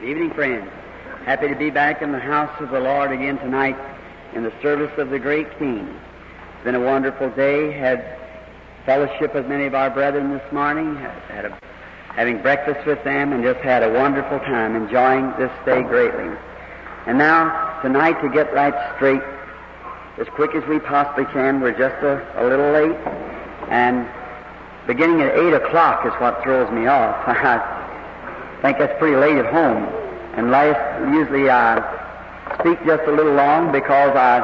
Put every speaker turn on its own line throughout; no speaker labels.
Good evening, friends. Happy to be back in the house of the Lord again tonight in the service of the great King. It's been a wonderful day. Had fellowship with many of our brethren this morning. Had a, having breakfast with them and just had a wonderful time enjoying this day greatly. And now, tonight to get right straight, as quick as we possibly can, we're just a, a little late. And beginning at 8 o'clock is what throws me off. I think that's pretty late at home. And last, usually I speak just a little long because I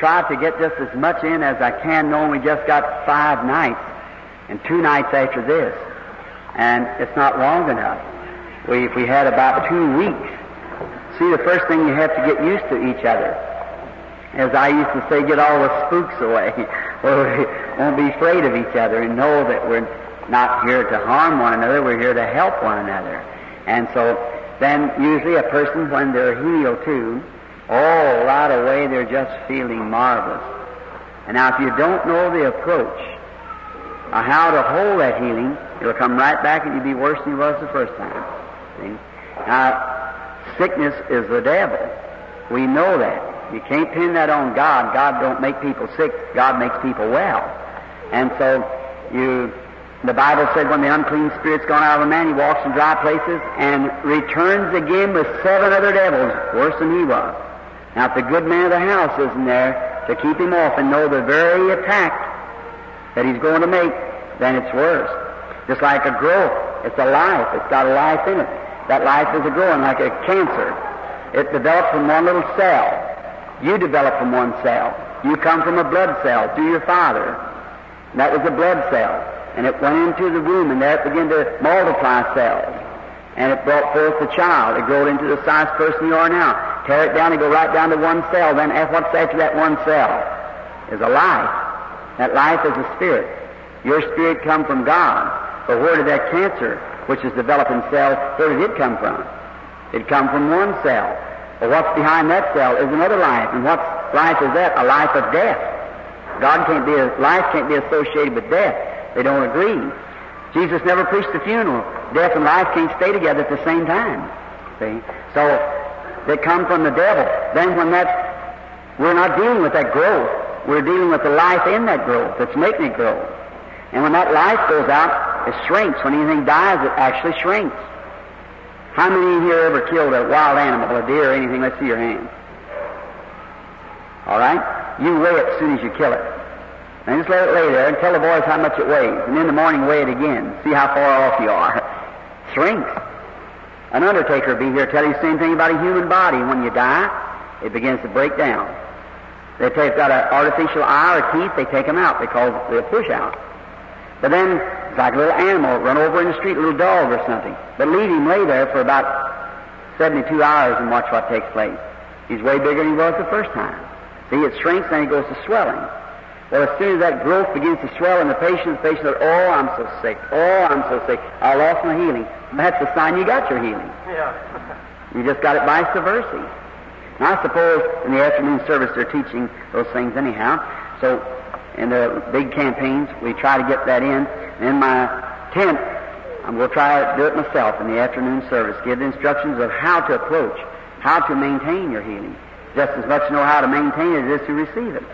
try to get just as much in as I can, knowing we just got five nights and two nights after this. And it's not long enough. We, if we had about two weeks, see, the first thing you have to get used to each other. As I used to say, get all the spooks away. well, we won't be afraid of each other and know that we're not here to harm one another, we're here to help one another. And so then usually a person, when they're healed too, oh, right away they're just feeling marvelous. And now if you don't know the approach of how to hold that healing, it'll come right back and you'll be worse than you was the first time. See? Now, sickness is the devil. We know that. You can't pin that on God. God don't make people sick. God makes people well. And so you the Bible said when the unclean spirit's gone out of a man, he walks in dry places and returns again with seven other devils, worse than he was. Now, if the good man of the house isn't there to keep him off and know the very attack that he's going to make, then it's worse. Just like a growth, it's a life. It's got a life in it. That life is a growing, like a cancer. It develops from one little cell. You develop from one cell. You come from a blood cell through your father. And That was a blood cell and it went into the womb, and there it began to multiply cells. And it brought forth the child. It grew into the size person you are now. Tear it down and go right down to one cell. Then eh, what's after that one cell? Is a life. That life is a spirit. Your spirit come from God. But where did that cancer, which is developing cells, where did it come from? It come from one cell. But what's behind that cell is another life. And what life is that? A life of death. God can't be, a, life can't be associated with death. They don't agree. Jesus never preached the funeral. Death and life can't stay together at the same time. See? So they come from the devil. Then when that, we're not dealing with that growth. We're dealing with the life in that growth that's making it grow. And when that life goes out, it shrinks. When anything dies, it actually shrinks. How many here ever killed a wild animal, a deer or anything? Let's see your hands. All right? You weigh it as soon as you kill it. And just let it lay there and tell the boys how much it weighs. And in the morning weigh it again. See how far off you are. Shrinks. An undertaker will be here tell you the same thing about a human body. When you die, it begins to break down. If they've got an artificial eye or teeth, they take them out because they'll push out. But then it's like a little animal run over in the street, a little dog or something. But leave him lay there for about 72 hours and watch what takes place. He's way bigger than he was the first time. See, it shrinks, then he goes to swelling. Well, as soon as that growth begins to swell in the patient, the patient says, Oh, I'm so sick. Oh, I'm so sick. I lost my healing. That's the sign you got your healing.
Yeah.
you just got it vice versa. Now, I suppose in the afternoon service they're teaching those things anyhow. So, in the big campaigns, we try to get that in. And in my tent, I'm going to try to do it myself in the afternoon service. Give the instructions of how to approach, how to maintain your healing. Just as much know how to maintain it as to receive it.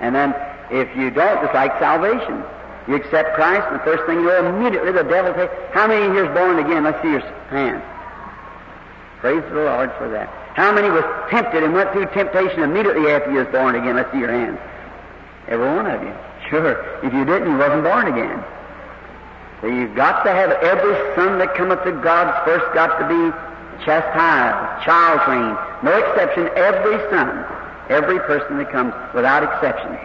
And then if you don't, it's like salvation. You accept Christ, and the first thing you know, immediately the devil takes. How many here is born again? Let's see your hand. Praise the Lord for that. How many was tempted and went through temptation immediately after you was born again? Let's see your hand. Every one of you. Sure. If you didn't, you wasn't born again. So you've got to have every son that cometh to God's first got to be chastised, child trained. No exception. Every son, every person that comes, without exception.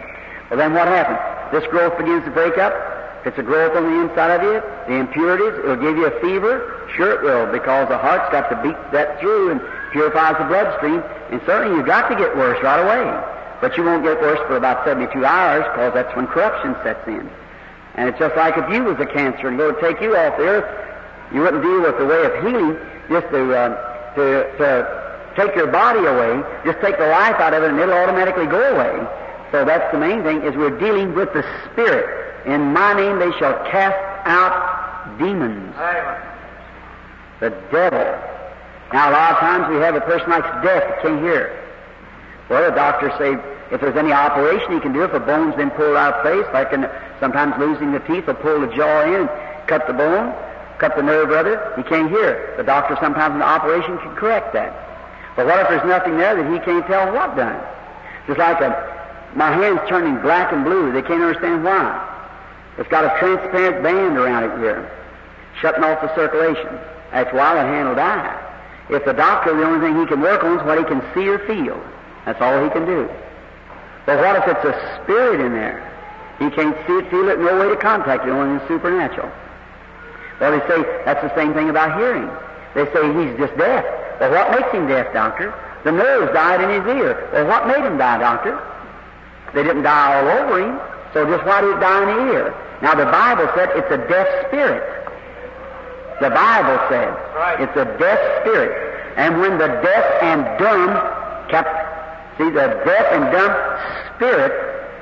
Then what happens? This growth begins to break up. It's a growth on the inside of you, the impurities, it'll give you a fever. Sure it will, because the heart's got to beat that through and purifies the bloodstream. And certainly you've got to get worse right away. But you won't get worse for about 72 hours, because that's when corruption sets in. And it's just like if you was a cancer and Lord take you off the earth, you wouldn't deal with the way of healing just to, uh, to, to take your body away, just take the life out of it and it'll automatically go away. So that's the main thing, is we're dealing with the Spirit. In my name they shall cast out demons. The devil Now, a lot of times we have a person like deaf that can't hear. Well, the doctors say if there's any operation he can do, if a bone's been pulled out of place, like in, sometimes losing the teeth, they'll pull the jaw in, cut the bone, cut the nerve rather, he can't hear. The doctor sometimes in the operation can correct that. But what if there's nothing there that he can't tell what done? Just like a, my hand's turning black and blue. They can't understand why. It's got a transparent band around it here, shutting off the circulation. That's why the hand will die. If the doctor, the only thing he can work on is what he can see or feel. That's all he can do. But what if it's a spirit in there? He can't see it, feel it, no way to contact it, only the supernatural. Well, they say that's the same thing about hearing. They say he's just deaf. Well, what makes him deaf, doctor? The nerves died in his ear. Well, what made him die, doctor? They didn't die all over him. So just why did it die in the ear? Now, the Bible said it's a deaf spirit. The Bible said
Right.
it's a deaf spirit. And when the deaf and dumb kept, see, the deaf and dumb spirit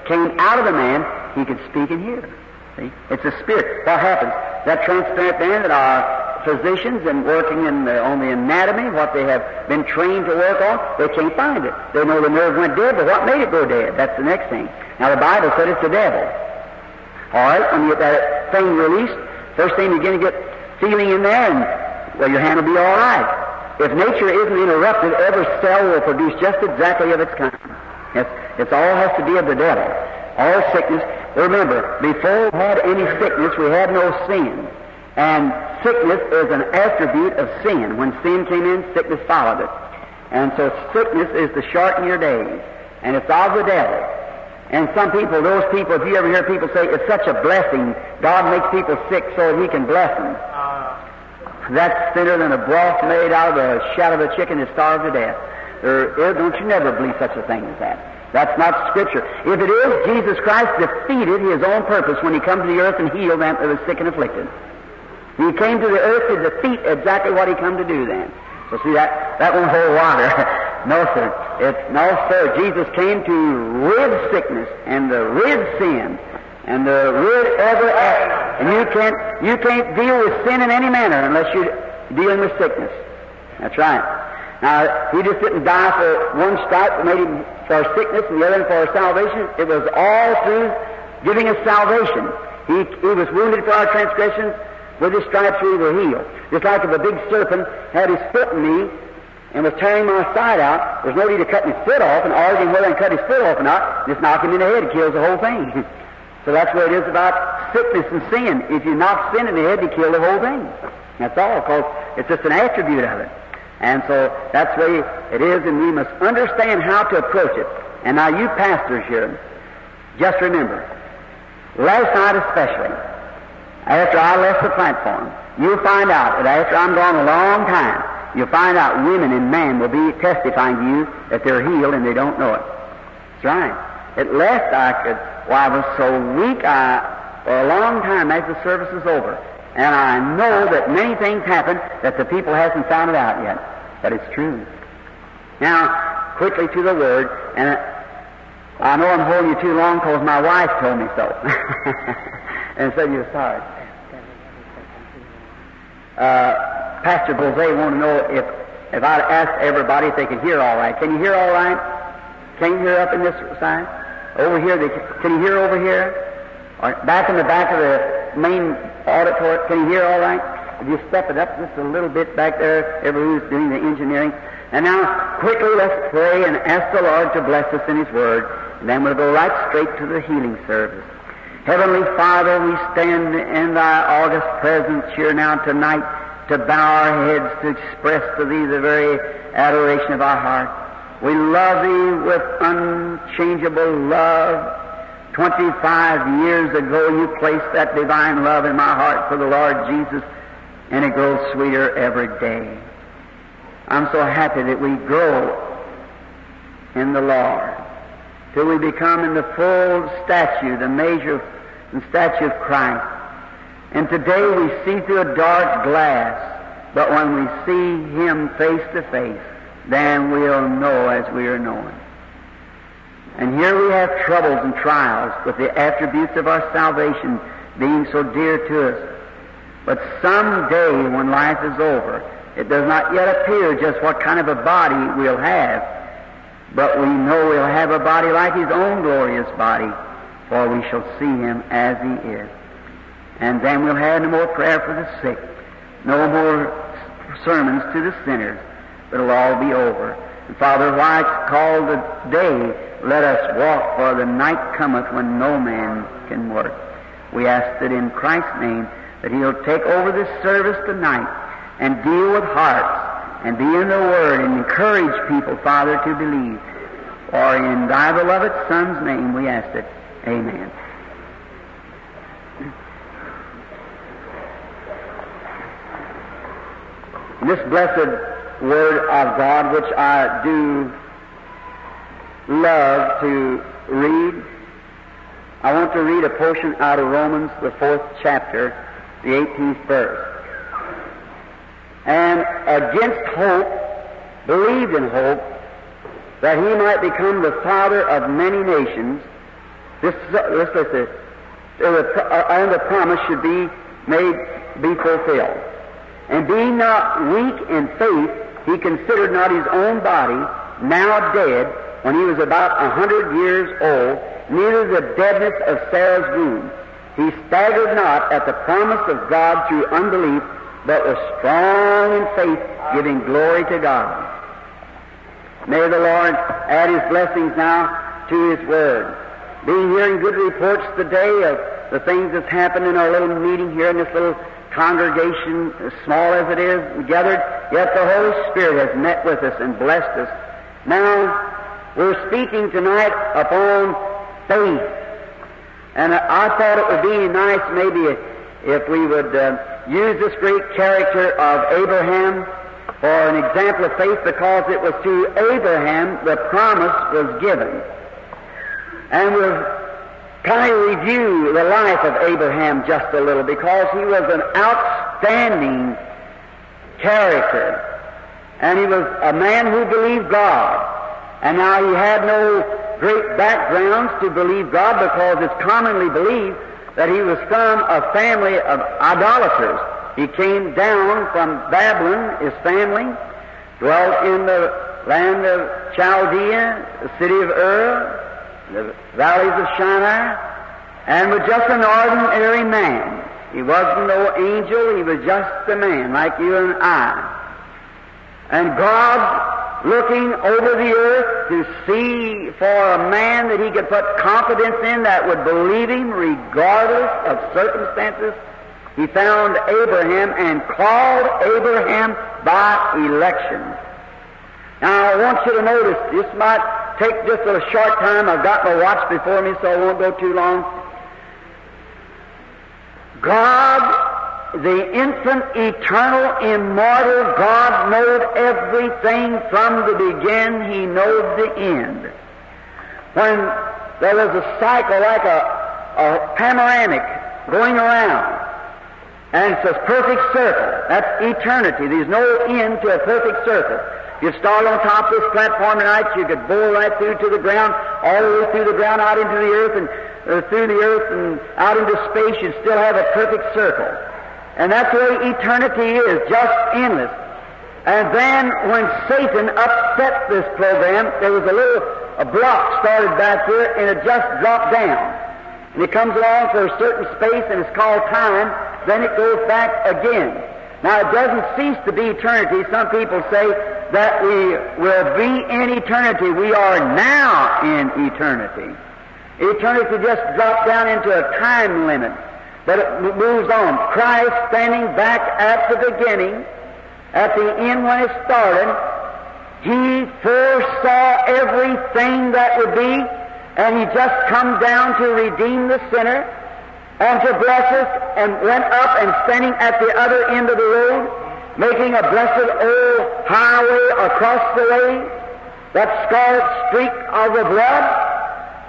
came out of the man, he could speak and hear. See? It's a spirit. What happens? That transparent man that our physicians and working in the, on the anatomy, what they have been trained to work on, they can't find it. They know the nerve went dead, but what made it go dead? That's the next thing. Now the Bible said it's the devil. All right, when you get that thing released, first thing you're going to get feeling in there, and well, your hand will be all right. If nature isn't interrupted, every cell will produce just exactly of its kind. It's, all has to be of the devil. All sickness. Remember, before we had any sickness, we had no sin. And sickness is an attribute of sin. When sin came in, sickness followed it. And so sickness is to shorten your days. And it's of the devil. And some people, those people, if you ever hear people say it's such a blessing, God makes people sick so that He can bless them.
Uh,
That's thinner than a broth made out of the shad of a chicken that starved to death. There don't you never believe such a thing as that. That's not Scripture. If it is, Jesus Christ defeated His own purpose when He come to the earth and healed them that was sick and afflicted. He came to the earth to defeat exactly what He come to do then. So see that that won't hold water. no sir. No sir. Jesus came to rid sickness and to rid sin and to rid every and you can't you can't deal with sin in any manner unless you're dealing with sickness. That's right. Now he just didn't die for one stripe that made him for our sickness and the other for our salvation. It was all through giving us salvation. He, he was wounded for our transgressions. With his stripes we were healed. Just like if a big serpent had his foot in me and was tearing my side out, there's no need to cut his foot off and arguing whether I cut his foot off or not. Just knock him in the head. It kills the whole thing. so that's what it is about sickness and sin. If you knock sin in the head, you kill the whole thing. That's all, because it's just an attribute of it. And so that's the way it is, and we must understand how to approach it. And now you pastors here, just remember, last night especially, after I left the platform, you'll find out that after I'm gone a long time, you'll find out women and men will be testifying to you that they're healed and they don't know it. That's right. At last I could, well, I was so weak, I, for a long time after the service was over. And I know that many things happen that the people hasn't found it out yet. But it's true. Now, quickly to the Word, and I know I'm holding you too long because my wife told me so. and said you're sorry. Uh, Pastor Bose wanted to know if, if I'd asked everybody if they could hear all right. Can you hear all right? Can you hear up in this side? Over here, they, can you hear over here? Or back in the back of the main auditorium, can you hear all right? If you step it up just a little bit back there, everyone who's doing the engineering. And now, quickly, let's pray and ask the Lord to bless us in His Word. And then we'll go right straight to the healing service. Heavenly Father, we stand in Thy august presence here now tonight to bow our heads to express to Thee the very adoration of our heart. We love Thee with unchangeable love. Twenty-five years ago, you placed that divine love in my heart for the Lord Jesus, and it grows sweeter every day. I'm so happy that we grow in the Lord till we become in the full statue, the measure and statue of Christ. And today we see through a dark glass, but when we see Him face to face, then we'll know as we are known. And here we have troubles and trials with the attributes of our salvation being so dear to us. But someday when life is over, It does not yet appear just what kind of a body we'll have, but we know we'll have a body like His own glorious body, for we shall see Him as He is. And then we'll have no more prayer for the sick, no more sermons to the sinners, it'll all be over. And Father, why it's called the day, let us walk, for the night cometh when no man can work. We ask that in Christ's name that He'll take over this service tonight and deal with hearts and be in the Word and encourage people, Father, to believe. For in Thy beloved Son's name we ask it. Amen. This blessed Word of God, which I do love to read, I want to read a portion out of Romans, the fourth chapter, the 18th verse. And against hope, believed in hope, that he might become the father of many nations. This, this and the promise should be made, be fulfilled. And being not weak in faith, he considered not his own body, now dead, when he was about a hundred years old, neither the deadness of Sarah's womb. He staggered not at the promise of God through unbelief, but was strong in faith, giving glory to God. May the Lord add His blessings now to His Word. Being hearing good reports today of the things that's happened in our little meeting here in this little congregation, as small as it is, gathered, yet the Holy Spirit has met with us and blessed us. Now, we're speaking tonight upon faith. And I thought it would be nice maybe if we would uh, use this great character of Abraham for an example of faith because it was to Abraham the promise was given. And we'll kind of review the life of Abraham just a little because he was an outstanding character. And he was a man who believed God. And now he had no great backgrounds to believe God because it's commonly believed that he was from a family of idolaters. He came down from Babylon, his family, dwelt in the land of Chaldea, the city of Ur, the valleys of Shinar, and was just an ordinary man. He wasn't no angel, he was just a man like you and I. And God, looking over the earth to see for a man that he could put confidence in that would believe him regardless of circumstances, he found Abraham and called Abraham by election. Now I want you to notice, this might take just a short time. I've got my watch before me, so I won't go too long. God, the infinite, eternal, immortal God knows everything from the beginning. He knows the end. When there was a cycle like a, a panoramic going around, and it's a perfect circle. That's eternity. There's no end to a perfect circle. You start on top of this platform tonight, you could bore right through to the ground, all the way through the ground, out into the earth, and uh, through the earth and out into space, you'd still have a perfect circle. And that's the way eternity is, just endless. And then when Satan upset this program, there was a little a block started back here, and it just dropped down. And it comes along for a certain space, and it's called time, then it goes back again. Now, it doesn't cease to be eternity. Some people say that we will be in eternity. We are now in eternity. Eternity just dropped down into a time limit, but it moves on. Christ standing back at the beginning, at the end when it started, He foresaw everything that would be, and He just come down to redeem the sinner and to bless us, and went up and standing at the other end of the road, making a blessed old highway across the way, that scarlet streak of the blood,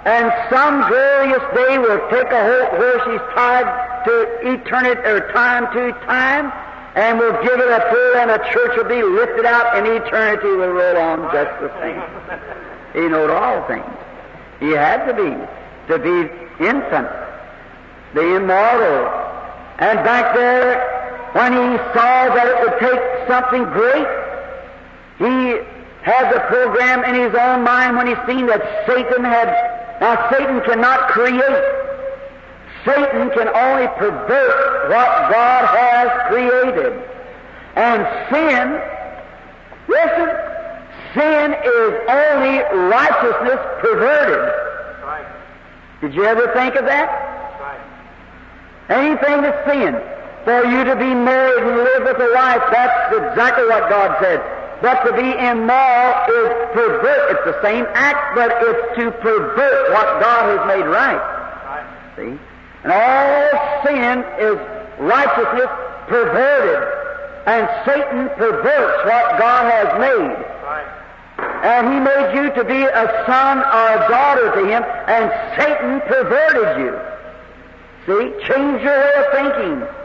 and some glorious day will take a horse he's tied to eternity or time to time, and we'll give it a pull, and a church will be lifted out, and eternity will roll on just the same. He knowed all things. He had to be to be infant the immortal. And back there when he saw that it would take something great, he had the program in his own mind when he seen that Satan had, now Satan cannot create. Satan can only pervert what God has created. And sin, listen, sin is only righteousness perverted.
Right.
Did you ever think of that?
Right.
Anything that's sin. For you to be married and live with a wife, that's exactly what God said. But to be immoral is pervert. It's the same act, but it's to pervert what God has made right. See? And all sin is righteousness perverted. And Satan perverts what God has made. And he made you to be a son or a daughter to him, and Satan perverted you. See? Change your way of thinking.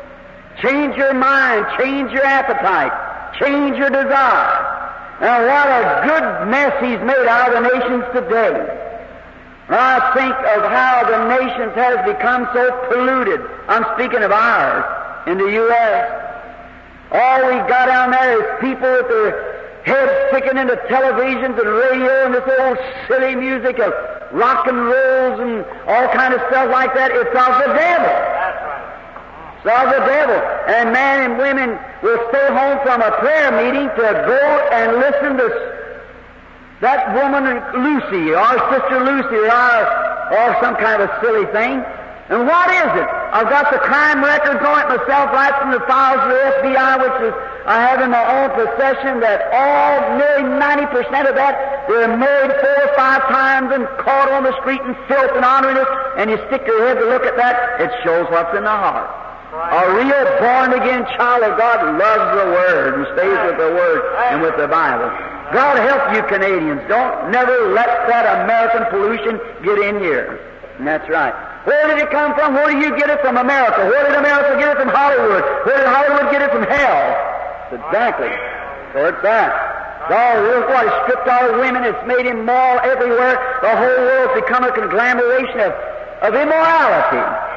Change your mind. Change your appetite. Change your desire. Now, what a good mess he's made out of the nations today. I think of how the nations has become so polluted. I'm speaking of ours in the U.S. All we got down there is people with their heads sticking into televisions and radio and this old silly music of rock and rolls and all kind of stuff like that. It's of the devil.
That's right.
Of the devil. And men and women will stay home from a prayer meeting to go and listen to that woman Lucy, or sister Lucy, or, or some kind of silly thing. And what is it? I've got the crime records on it myself right from the files of the FBI, which is I have in my own possession, that all, nearly 90% of that, they're married four or five times and caught on the street in filth and honoriness, and you stick your head to look at that, it shows what's in the heart. A real born again child of God loves the Word and stays with the Word and with the Bible. God help you Canadians. Don't never let that American pollution get in here. And that's right. Where did it come from? Where do you get it from America? Where did America get it from Hollywood? Where did Hollywood get it from hell? Exactly. So it's that. Oh, look what it's stripped all women. It's made immoral everywhere. The whole world's become a conglomeration of, of immorality.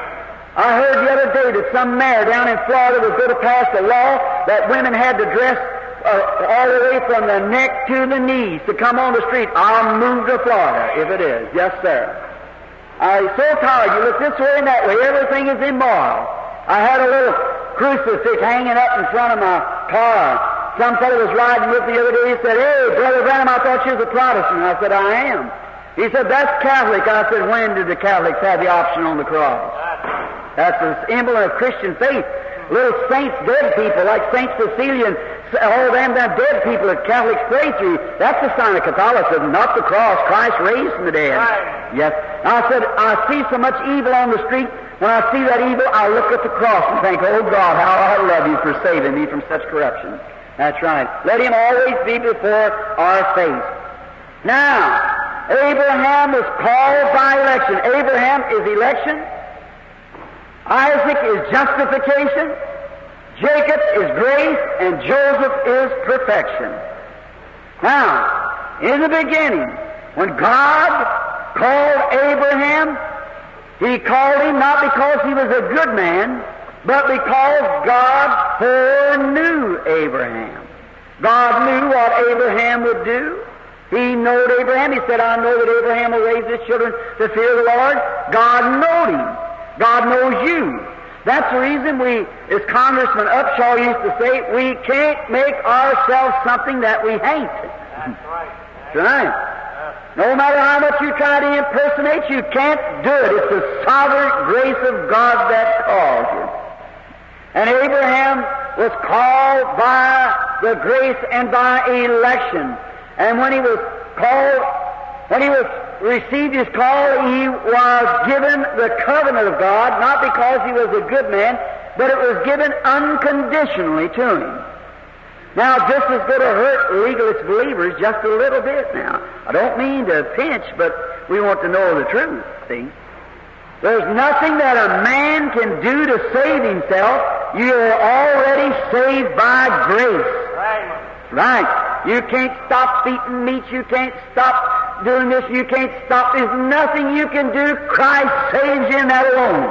I heard the other day that some mayor down in Florida was going to pass a law that women had to dress uh, all the way from the neck to the knees to come on the street. I'll move to Florida if it is. Yes, sir. I'm so tired. You look this way and that way. Everything is immoral. I had a little crucifix hanging up in front of my car. Some fellow was riding with me the other day. He said, Hey, Brother Branham, I thought you was a Protestant. I said, I am. He said, That's Catholic. I said, When did the Catholics have the option on the cross?
That's
the emblem of Christian faith. Little saints, dead people like Saint Cecilia and all them, them dead people that Catholics pray through. That's the sign of Catholicism, not the cross. Christ raised from the dead.
Right.
Yes. I said, I see so much evil on the street. When I see that evil, I look at the cross and think, oh God, how I love you for saving me from such corruption. That's right. Let him always be before our face. Now, Abraham was called by election. Abraham is election. Isaac is justification. Jacob is grace. And Joseph is perfection. Now, in the beginning, when God called Abraham, he called him not because he was a good man, but because God foreknew Abraham. God knew what Abraham would do. He knowed Abraham. He said, I know that Abraham will raise his children to fear the Lord. God knowed him. God knows you. That's the reason we, as Congressman Upshaw used to say, we can't make ourselves something that we ain't.
That's right.
That's right. No matter how much you try to impersonate, you can't do it. It's the sovereign grace of God that calls you. And Abraham was called by the grace and by election. And when he was called, when he was received his call, he was given the covenant of God, not because he was a good man, but it was given unconditionally to him. Now, this is going to hurt legalist believers just a little bit now. I don't mean to pinch, but we want to know the truth, see? There's nothing that a man can do to save himself. You're already saved by grace.
Right.
Right. You can't stop eating meat. You can't stop doing this. You can't stop. There's nothing you can do. Christ saves you in that alone.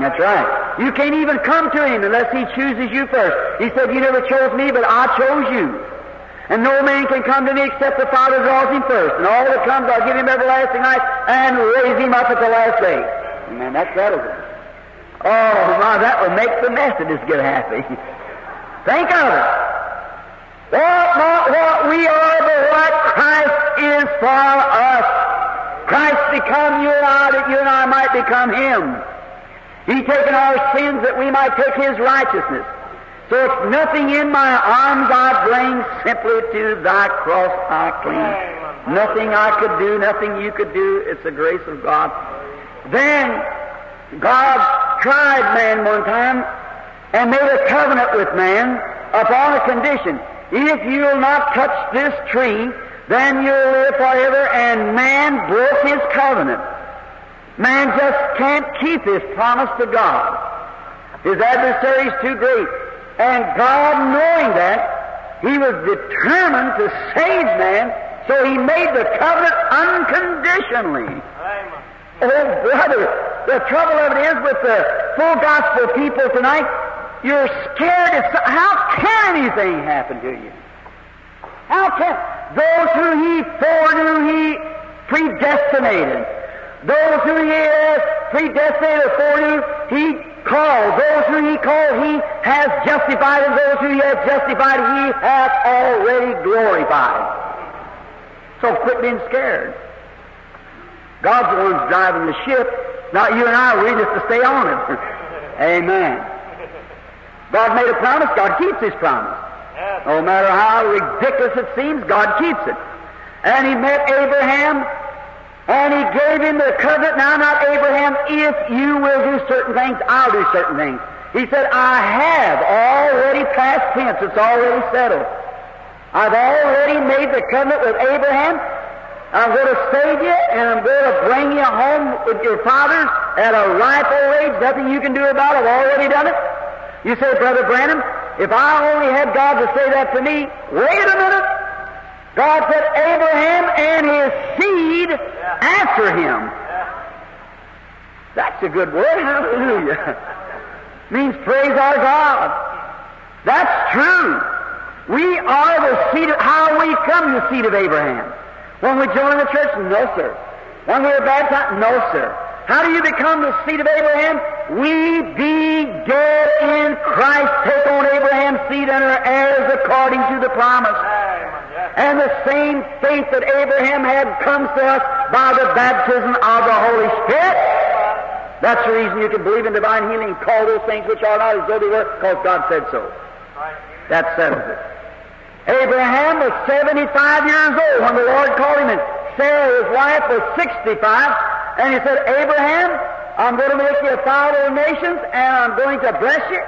That's right. You can't even come to Him unless He chooses you first. He said, You never chose me, but I chose you. And no man can come to me except the Father draws him first. And all that comes, I'll give him everlasting life and raise him up at the last day. Man, that settles it. Oh, my, that will make the Methodists get happy. Think of it. What, not what we are, but what Christ is for us. Christ become you and I, that you and I might become Him. He taken our sins that we might take His righteousness. So it's nothing in my arms I bring, simply to thy cross I cling. Nothing I could do, nothing you could do. It's the grace of God. Then God tried man one time and made a covenant with man upon a condition. If you'll not touch this tree, then you'll live forever. And man broke his covenant. Man just can't keep his promise to God. His adversary is too great. And God, knowing that, He was determined to save man, so He made the covenant unconditionally. Oh, brother, the trouble of it is with the full gospel people tonight, you're scared. Of, how can anything happen to you? How can those who He foreknew, He predestinated. Those who He has predestinated or foreknew, He called. Those who he called, he has justified, and those who he has justified, he hath already glorified. So quit being scared. God's the one driving the ship, not you and I. We just to stay on it. Amen. God made a promise, God keeps his promise. No matter how ridiculous it seems, God keeps it. And he met Abraham and he gave him the covenant, now not Abraham, if you will do certain things, I'll do certain things. He said, I have already past tense, it's already settled. I've already made the covenant with Abraham. I'm going to save you, and I'm going to bring you home with your fathers at a ripe old age. Nothing you can do about it. I've already done it. You say, Brother Branham, if I only had God to say that to me, wait a minute. God said Abraham and his seed after him. That's a good word. Hallelujah. Means praise our God. That's true. We are the seed of, how we come the seed of Abraham. When we join the church? No, sir. When we are baptized? No, sir. How do you become the seed of Abraham? We be dead in Christ, take on Abraham's seed and are heirs according to the promise. And the same faith that Abraham had comes to us by the baptism of the Holy Spirit. That's the reason you can believe in divine healing, call those things which are not as though they were, because God said so. That settles it. Abraham was 75 years old when the Lord called him, and Sarah, his wife, was 65. And he said, Abraham, I'm going to make you a father of nations, and I'm going to bless you,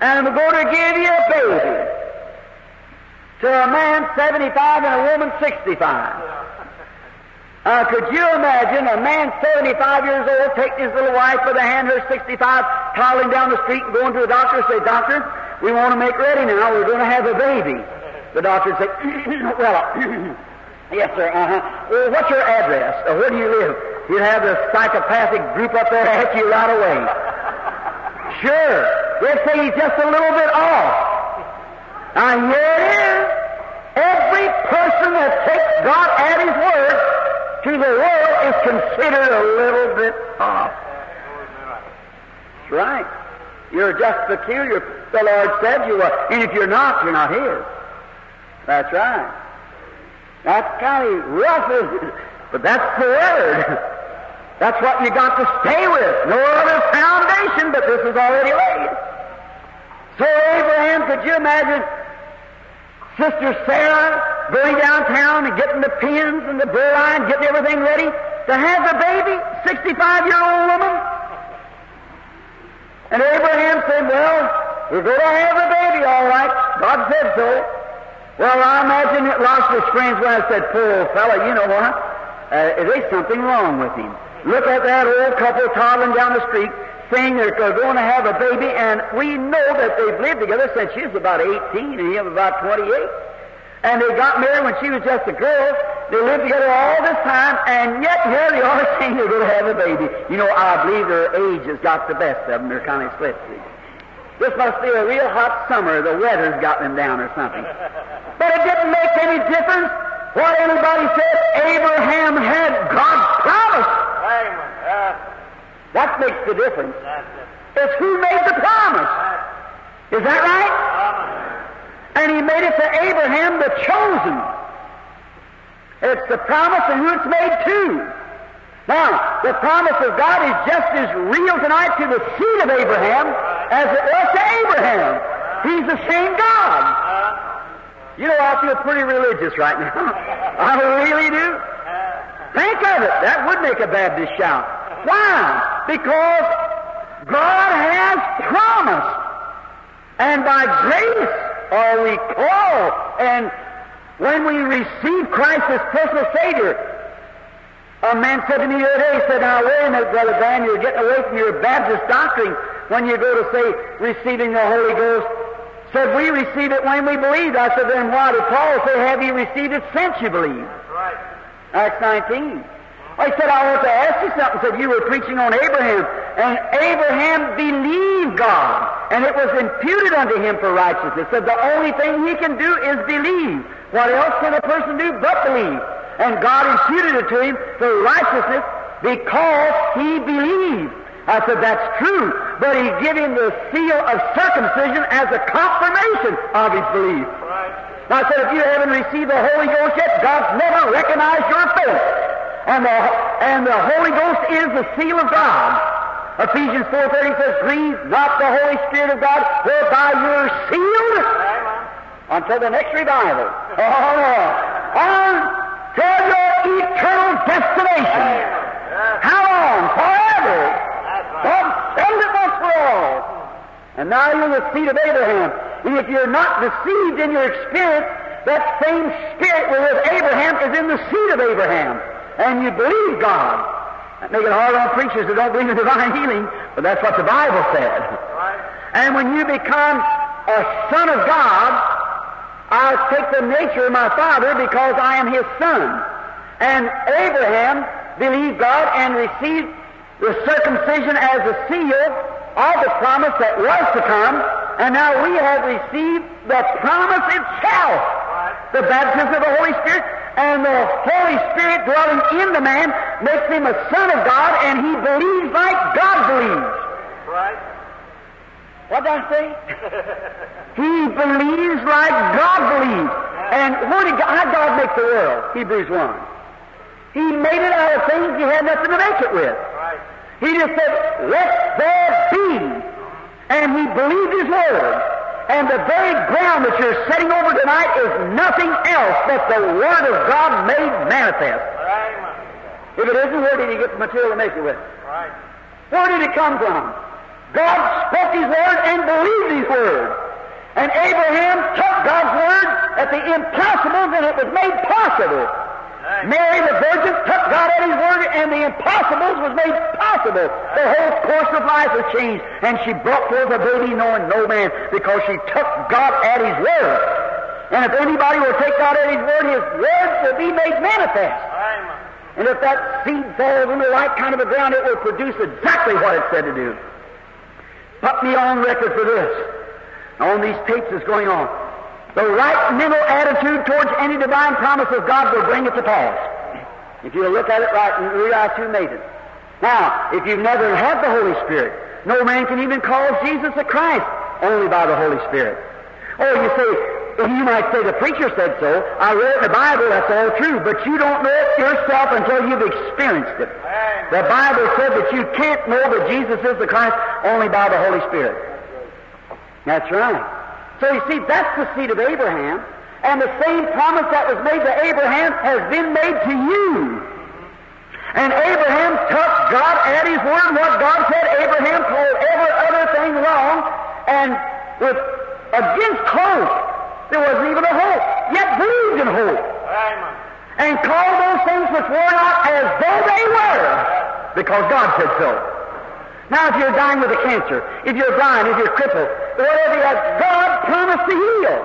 and I'm going to give you a baby. To a man 75 and a woman 65. Uh, could you imagine a man 75 years old taking his little wife by the hand, her 65, toddling down the street and going to a doctor and say, Doctor, we want to make ready now. We're going to have a baby. The doctor would say, Well, yes, sir. Uh-huh. Well, what's your address? Uh, where do you live? You'd have the psychopathic group up there at you right away. Sure. They'd say he's just a little bit off. Now here it is. Every person that takes God at His word to the world is considered a little bit off. That's right. You're just peculiar, the Lord said you were, And if you're not, you're not His. That's right. That's kind of rough, isn't it? But that's the word. That's what you got to stay with. No other foundation, but this is already laid. So Abraham, could you imagine Sister Sarah going downtown and getting the pins and the burr line, getting everything ready to have the baby, 65-year-old woman? And Abraham said, well, we're going to have the baby, all right. God said so. Well, I imagine it lost his friends when I said, poor old fellow, you know what? Uh, there's something wrong with him. Look at that old couple toddling down the street saying they're going to have a baby, and we know that they've lived together since she was about 18 and he was about 28. And they got married when she was just a girl, They lived together all this time, and yet here they are saying they're going to have a baby. You know, I believe their age has got the best of them. They're kind of split. This must be a real hot summer. The weather's got them down or something. But it didn't make any difference what anybody said. Abraham had God's promise.
Amen.
That makes the difference. It's who made the promise. Is that right? And he made it to Abraham, the chosen. It's the promise and who it's made to. Now, the promise of God is just as real tonight to the seed of Abraham as it was to Abraham. He's the same God. You know, I feel pretty religious right now. I really do. Think of it. That would make a Baptist shout. Why? Because God has promised. And by grace are we called. And when we receive Christ as personal Savior, a man said to me the other day, he said, Now, wait a minute, Brother Dan, you're getting away from your Baptist doctrine when you go to say receiving the Holy Ghost. Said, we receive it when we believe. I said, then why did Paul say, have you received it since you believe?
That's right.
Acts 19. I said, I want to ask you something. He said, you were preaching on Abraham, and Abraham believed God, and it was imputed unto him for righteousness. Said, the only thing he can do is believe. What else can a person do but believe? And God imputed it to him for righteousness because he believed. I said, that's true, but he gave him the seal of circumcision as a confirmation of his belief.
Right.
Now, I said, if you haven't received the Holy Ghost yet, God's never recognized your faith. And the, and the Holy Ghost is the seal of God. Ephesians 4.30 says, Grieve not the Holy Spirit of God, whereby you're sealed
Amen.
until the next revival. Oh, no. Until your eternal destination. How long? Forever. God settled it once for all. And now you're the seed of Abraham. And if you're not deceived in your experience, that same spirit with Abraham is in the seed of Abraham. And you believe God. That make it hard on preachers that don't believe in divine healing, but that's what the Bible said. And when you become a son of God, I'll take the nature of my father because I am his son. And Abraham believed God and received the circumcision as a seal of the promise that was to come. And now we have received the promise itself, the baptism of the Holy Spirit. And the Holy Spirit dwelling in the man makes him a son of God, and he believes like God believes.
Right.
What did I say? he believes like God believes. And where did God, how did God make the world? Hebrews 1. He made it out of things he had nothing to make it with.
Right.
He just said, let there be. And he believed his word. And the very ground that you're sitting over tonight is nothing else but the word of God made manifest.
Amen.
If it isn't, where did he get the material to make it with?
Right.
Where did it come from? God spoke His word and believed His word. And Abraham took God's word at the impossible and it was made possible. Mary the Virgin took God at His word and the impossibles was made possible. The whole course of life was changed and she brought forth a baby knowing no man because she took God at His word. And if anybody will take God at His word, His word will be made manifest. And if that seed falls in the right kind of a ground, it will produce exactly what it said to do. Put me on record for this. On these tapes that's going on. The right mental attitude towards any divine promise of God will bring it to pass. If you look at it right and realize who made it. Now, if you've never had the Holy Spirit, no man can even call Jesus a Christ only by the Holy Spirit. Oh, you say, you might say the preacher said so. I read the Bible, that's all true, but you don't know it yourself until you've experienced it. The Bible said that you can't know that Jesus is the Christ only by the Holy Spirit. That's right. So you see, that's the seed of Abraham, and the same promise that was made to Abraham has been made to you. And Abraham took God at his word. What God said, Abraham called every other thing wrong, and with against hope, there wasn't even a hope, yet believed in hope
Amen.
and called those things which were not as though they were, because God said so. Now, if you're dying with a cancer, if you're blind, if you're crippled, whatever you have, God promised to heal.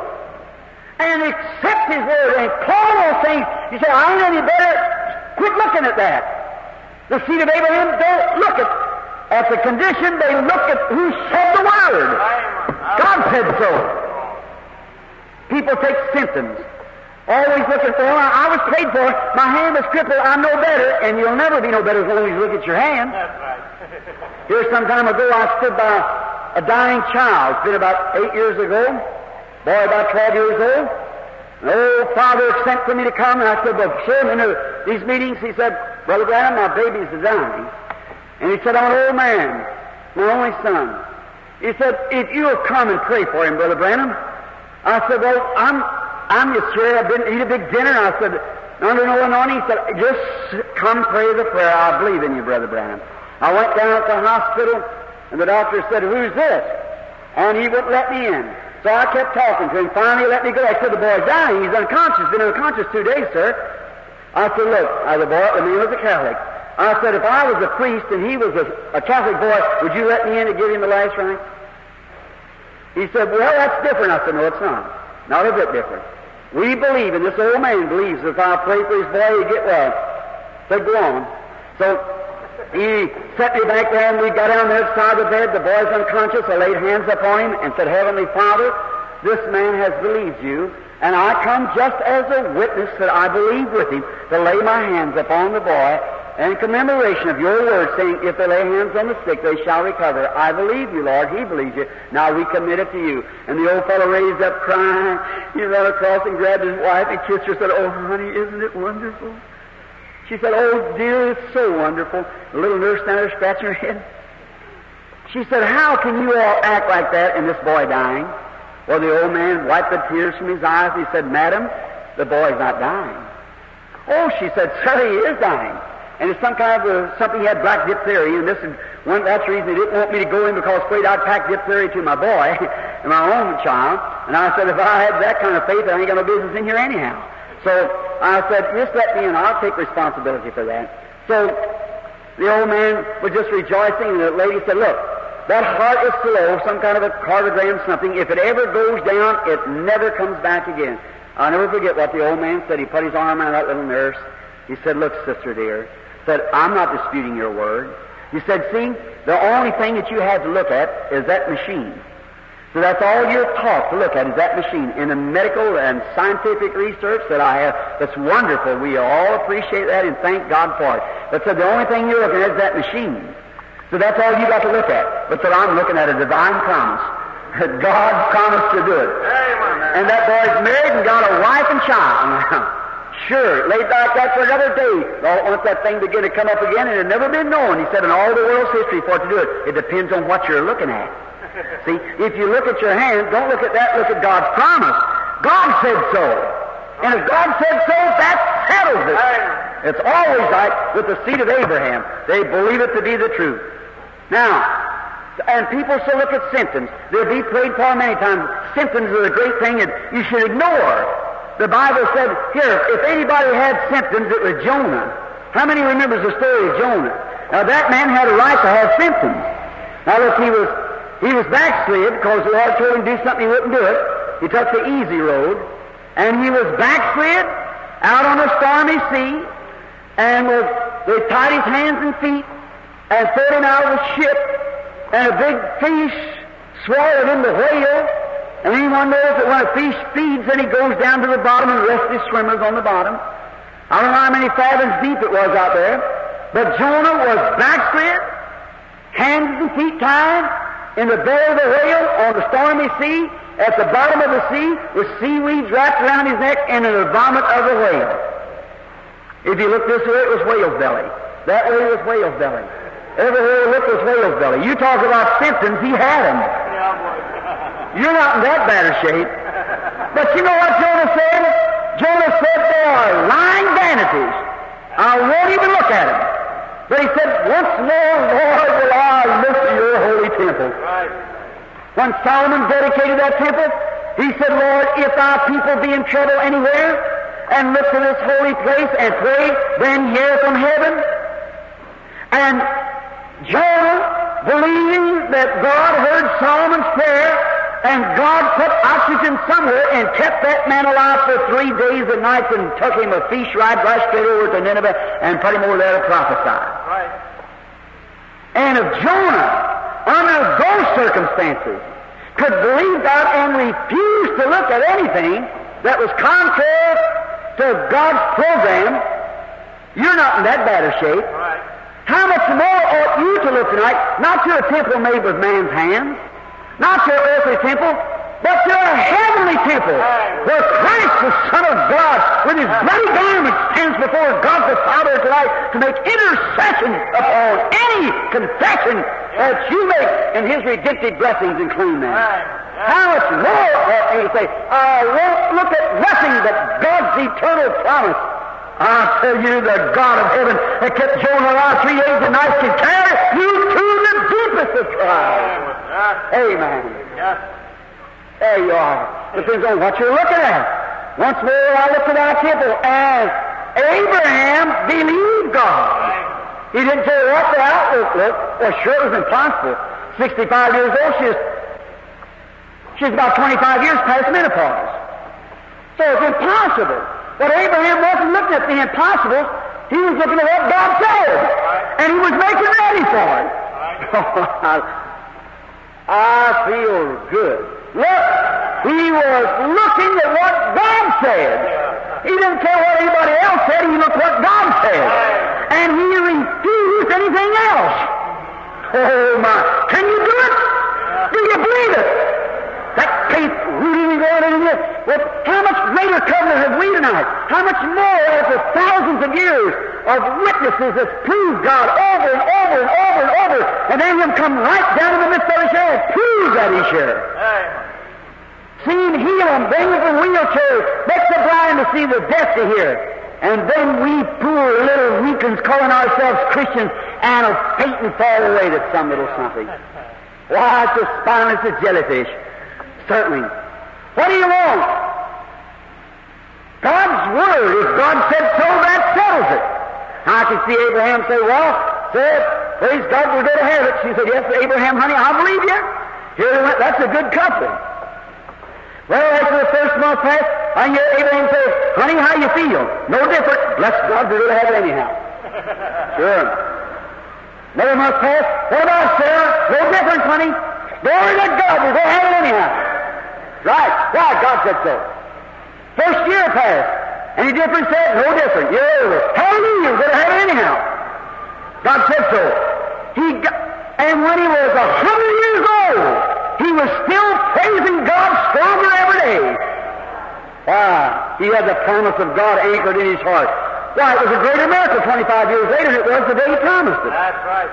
and accept His Word and call those things. You say, I ain't any better. Quit looking at that. The seed of Abraham don't look at, at the condition, they look at who said the Word. God said so. People take symptoms. Always looking for, I was paid for, my hand was crippled, I'm no better, and you'll never be no better as long as you look at your hand.
That's right.
Here some time ago I stood by a dying child. It's been about eight years ago. Boy about 12 years old. An old father sent for me to come, and I said, well, sure, I'm these meetings. He said, Brother Branham, my baby's dying. And he said, I'm an old man, my only son. He said, if you'll come and pray for him, Brother Branham. I said, well, I'm, I'm just sure I've been eat a big dinner. I said, under no anointing. He said, just come pray the prayer. I believe in you, Brother Branham. I went down to the hospital, and the doctor said, who's this? And he wouldn't let me in. So I kept talking to him. Finally, he let me go. I said, the boy's dying. He's unconscious. Been unconscious two days, sir. I said, look, uh, the boy, the man was a Catholic. I said, if I was a priest and he was a, a Catholic boy, would you let me in to give him the last rites? He said, well, that's different. I said, no, it's not. Not a bit different. We believe, and this old man believes, that if I pray for his boy, he'll get well. So go on. So he set me back there, and we got on the other side of the bed. The boy's unconscious. I laid hands upon him and said, Heavenly Father, this man has believed you, and I come just as a witness that I believe with him to lay my hands upon the boy in commemoration of your word, saying, If they lay hands on the sick, they shall recover. I believe you, Lord. He believes you. Now we commit it to you. And the old fellow raised up crying. He ran across and grabbed his wife and kissed her and said, Oh, honey, isn't it wonderful? She said, Oh, dear, it's so wonderful. The little nurse down there scratching her head. She said, How can you all act like that and this boy dying? Well, the old man wiped the tears from his eyes. He said, Madam, the boy's not dying. Oh, she said, Sir, he is dying. And it's some kind of a, something he had black diphtheria, and this is one, that's the reason he didn't want me to go in because afraid I'd pack diphtheria to my boy and my own child. And I said, if I had that kind of faith, I ain't got no business in here anyhow. So I said, just let me in, I'll take responsibility for that. So the old man was just rejoicing, and the lady said, look, that heart is slow, some kind of a cardiogram, something. If it ever goes down, it never comes back again. I'll never forget what the old man said. He put his arm around that little nurse. He said, look, sister dear, said, I'm not disputing your word. He said, see, the only thing that you have to look at is that machine. So that's all you're taught to look at is that machine. In the medical and scientific research that I have, that's wonderful. We all appreciate that and thank God for it. But said the only thing you're looking at is that machine. So that's all you got to look at. But said I'm looking at a divine promise. That God promised to do it. And that boy's married and got a wife and child. Sure, laid back that for another day. Lord wants that thing begin to come up again, and it had never been known. He said in all the world's history for it to do it. It depends on what you're looking at. See, if you look at your hand, don't look at that, look at God's promise. God said so. And if God said so, that settles it. It's always like with the seed of Abraham. They believe it to be the truth. Now, and people still look at symptoms. They'll be prayed for many times. Symptoms are the great thing that you should ignore. The Bible said, here, if anybody had symptoms, it was Jonah. How many remembers the story of Jonah? Now that man had a right to have symptoms. Now look, he was he was backslid because the Lord told him to do something he wouldn't do it. He took the easy road, and he was backslid out on a stormy sea, and was, they tied his hands and feet and threw him out of the ship, and a big fish swallowed him, the whale, and anyone knows that when a fish feeds, then he goes down to the bottom and rests his swimmers on the bottom. I don't know how many fathoms deep it was out there, but Jonah was backslid, hands and feet tied, in the belly of the whale on the stormy sea, at the bottom of the sea, with seaweed wrapped around his neck, and in the vomit of the whale. If you look this way, it was whale's belly. That way it was whale's belly. Everywhere you look was whale's belly. You talk about symptoms, he had them. You're not in that bad a shape. But you know what Jonah said? Jonah said they are lying vanities. I won't even look at them. But he said, once more, Lord, will I look to your holy temple.
Right.
When Solomon dedicated that temple, he said, Lord, if thy people be in trouble anywhere, and look to this holy place and pray, then hear from heaven. And Jonah, believing that God heard Solomon's prayer, And God put oxygen somewhere and kept that man alive for three days and nights and took him a fish ride right straight over to Nineveh and put him over there to prophesy.
Right.
And if Jonah, under those circumstances, could believe that and refuse to look at anything that was contrary to God's program, you're not in that bad a shape.
Right.
How much more ought you to look tonight, not to a temple made with man's hands, not an earthly temple, but a heavenly temple, where Christ, the Son of God, with his bloody garment, stands before God the Father tonight to make intercession upon any confession that you make in his redemptive blessings and claim them. How much more ought you to say, I won't look at nothing but God's eternal promise. I tell you, the God of heaven that kept Jonah alive three days and nights can carry you to the deepest of trials. Amen. There you are. Depends on what you're looking at. Once more, I look at our temple as Abraham believed God. He didn't care what the outlook looked. Well, sure, it was impossible. 65 years old, she's, she's about 25 years past menopause. So it's impossible. But Abraham wasn't looking at the impossible. He was looking at what God said. And he was making ready for it. I feel good. Look, he was looking at what God said. He didn't care what anybody else said, he looked at what God said. And he refused anything else. Oh my. Can you do it? Do you believe it? That faith rooted and growing in you. Well, how much greater covenant have we tonight? How much more after thousands of years of witnesses that's proved God over and over and over and over, and then him come right down in the midst of his share and prove that he's here. Seen heal them, bring them from wheelchairs, make the blind to see, the deaf to hear. And then we poor little weaklings calling ourselves Christians and will faint and fall away to some little something. Why, it's as spineless as jellyfish. Certainly. What do you want? God's Word. If God said so, that settles it. I can see Abraham say, well, sir, praise God, we're going to have it. She said, yes, Abraham, honey, I believe you. Here we went. That's a good couple. Well, after the first month passed, I hear Abraham say, honey, how you feel? No different. Bless God, we're going to have it anyhow. Sure. Another month passed. What about Sarah? No difference, honey. Glory to God, we're going to have it anyhow. Right. Right, God said so. First year passed. Any difference there? No different. You're over. Hallelujah, we're going to have it anyhow. God said so. He got, and when he was a hundred years old, he was still praising God stronger every day. Why? He had the promise of God anchored in his heart. Why, it was a greater miracle 25 years later than it was the day he promised it.
That's right.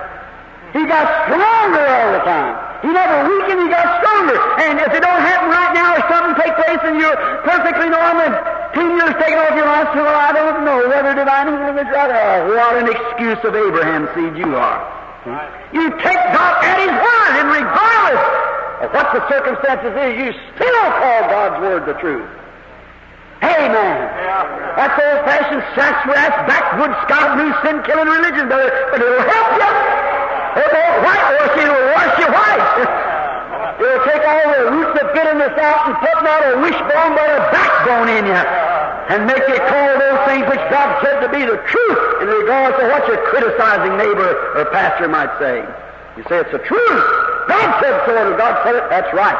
He got stronger all the time. He never weakened, he got stronger. And if it don't happen right now or something take place and you're perfectly normal, ten years taken off your life, so well, I don't know whether divine healing is right. Oh, what an excuse of Abraham's seed you are. You take God at His word, and regardless of what the circumstances is, you still call God's word the truth. Amen.
Yeah.
That's old-fashioned sassafras, backwoods, Scott, new sin-killing religion, brother, but it'll help you. Won't whitewash you, it'll wash you white. It'll take all the roots of bitterness out and put not a wishbone but a backbone in you. And make you call those things which God said to be the truth in regards to what your criticizing neighbor or pastor might say. You say it's the truth. God said so, and God said it, that's right.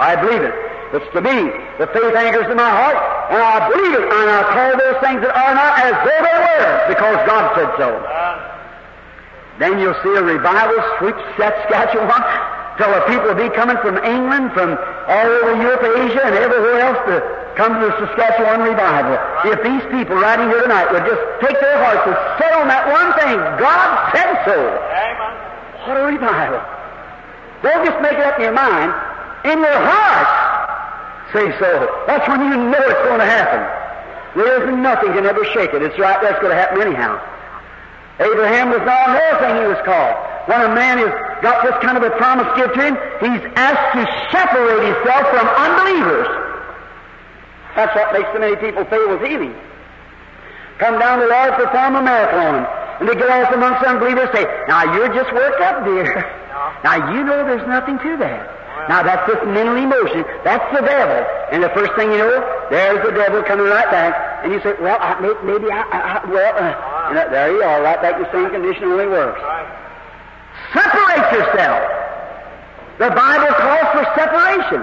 I believe it. It's to me. The faith anchors in my heart, and I believe it, and I call those things that are not as though they were, because God said so. Uh-huh. Then you'll see a revival sweep Saskatchewan till the people will be coming from England, from all over Europe, Asia, and everywhere else to come to the Saskatchewan revival. If these people right here tonight would just take their hearts and set on that one thing, God said so.
Amen.
What a revival. Don't just make it up in your mind. In your heart, say so. That's when you know it's going to happen. There isn't nothing can ever shake it. It's right, that's going to happen anyhow. Abraham was not another thing he was called. When a man has got this kind of a promise given to him, he's asked to separate himself from unbelievers. That's what makes so many people fail with healing. Come down to Lord, perform a miracle on him. And they get off amongst unbelievers and say, now you're just worked up, dear. Now you know there's nothing to that. Now that's just mental emotion. That's the devil. And the first thing you know, there's the devil coming right back. And you say, well, I, may, maybe I, I, I well, uh, and there you are, right back to the same condition, only worse. Separate yourself. The Bible calls for separation.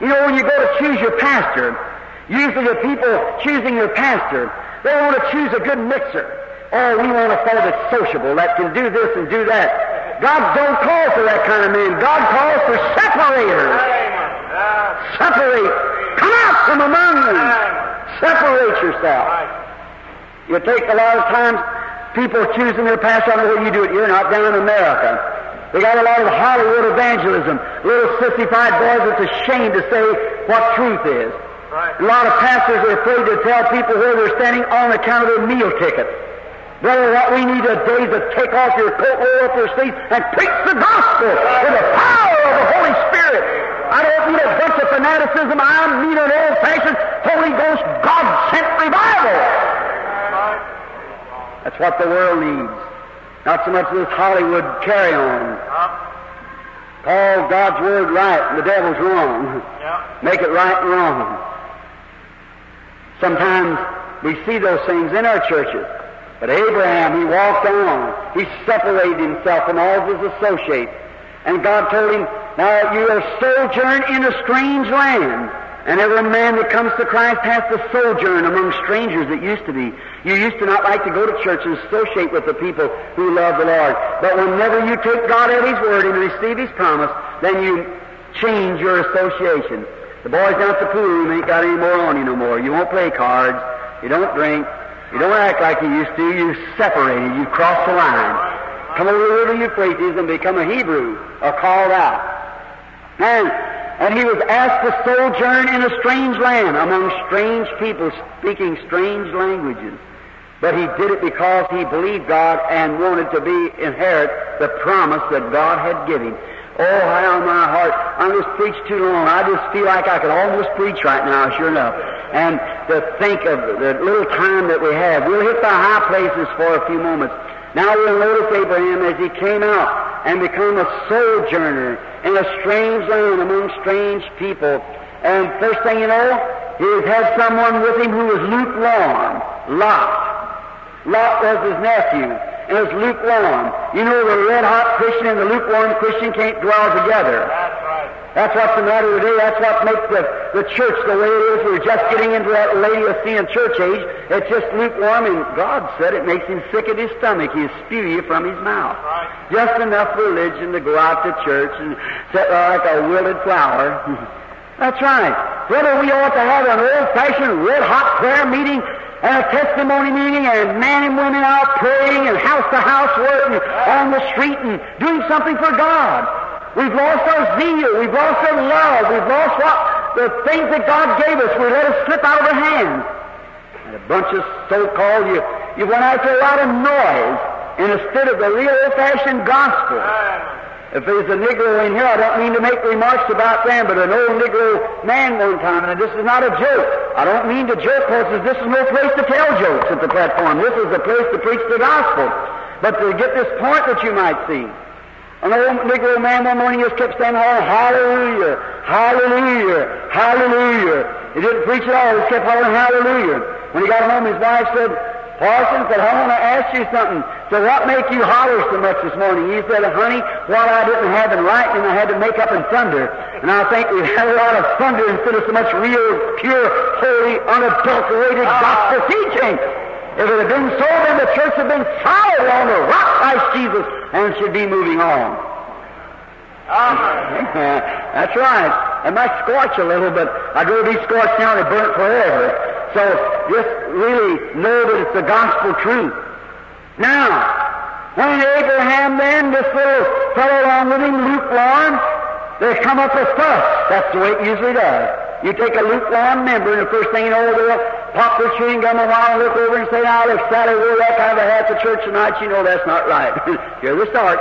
You know, when you go to choose your pastor, usually the people choosing your pastor, they want to choose a good mixer. Oh, we want a fellow that's sociable, that can do this and do that. God don't call for that kind of man. God calls for separators. Separate. Come out from among them. Separate yourself. You take a lot of times people choosing their pastor. I don't know you do it. You're not down in America. They got a lot of Hollywood evangelism. Little sissified boys that's ashamed to say what truth is.
Right.
A lot of pastors are afraid to tell people where they're standing on account of their meal tickets. Brother, what we need today is to take off your coat, roll up your sleeves, and preach the gospel with the power of the Holy Spirit. I don't need a bunch of fanaticism. I need an old-fashioned Holy Ghost, God-sent revival. That's what the world needs. Not so much this Hollywood carry-on. Call God's word right and the devil's wrong. Make it right and wrong. Sometimes we see those things in our churches. But Abraham, he walked on. He separated himself from all of his associates. And God told him, Now you are sojourn in a strange land. And every man that comes to Christ has to sojourn among strangers that used to be. You used to not like to go to church and associate with the people who love the Lord. But whenever you take God at His word and receive His promise, then you change your association. The boys down at the pool room ain't got any more on you no more. You won't play cards. You don't drink. You don't act like you used to. You separated. You crossed the line. Come over the river Euphrates and become a Hebrew or called out. And, and he was asked to sojourn in a strange land among strange people speaking strange languages. But he did it because he believed God and wanted to be inherit the promise that God had given. Oh, how my heart! I just preached too long. I just feel like I could almost preach right now, sure enough. And to think of the little time that we have, we'll hit the high places for a few moments. Now we'll notice Abraham as he came out and become a sojourner in a strange land among strange people. And first thing you know, he had someone with him who was lukewarm, Lot. Lot was his nephew, and was lukewarm. You know, the red hot Christian and the lukewarm Christian can't dwell together.
That's right.
That's what's the matter today. That's what makes the, the church the way it is. We're just getting into that Laodicean church age. It's just lukewarm, and God said it makes him sick at his stomach. He'll spew you from his mouth.
Right.
Just enough religion to go out to church and sit like a wilted flower. That's right. Brother, we ought to have an old-fashioned red-hot prayer meeting and a testimony meeting and men and women out praying and house-to-house work and on the street and doing something for God. We've lost our zeal. We've lost our love. We've lost what the things that God gave us. We let it slip out of our hands. And a bunch of so-called you you went after a lot of noise instead of the real old-fashioned gospel. If there's a Negro in here, I don't mean to make remarks about them, but an old Negro man one time, and this is not a joke. I don't mean to joke because this is no place to tell jokes at the platform. This is the place to preach the gospel. But to get this point that you might see, an old Negro man one morning just kept saying, oh, hallelujah, hallelujah, hallelujah. He didn't preach at all, he just kept hollering hallelujah. When he got home, his wife said, Parson said, I want to ask you something. So what make you holler so much this morning? He said, honey, what I didn't have in lightning, I had to make up in thunder. And I think we've had a lot of thunder instead of so much real, pure, holy, unadulterated ah. gospel teaching. If it had been so, then the church had been solid on the rock Christ Jesus and should be moving on. Ah. That's right. It might scorch a little, but I'd rather be scorched now than burnt forever. So just really know that it's the gospel truth. Now, when Abraham then, this little fellow along with him, lukewarm, they come up with fuss. That's the way it usually does. You take a lukewarm member, and the first thing you know, they'll pop their chewing gum a while and look over and say, now, if Sally wore that kind of a hat to church tonight, you know that's not right. Here's the start.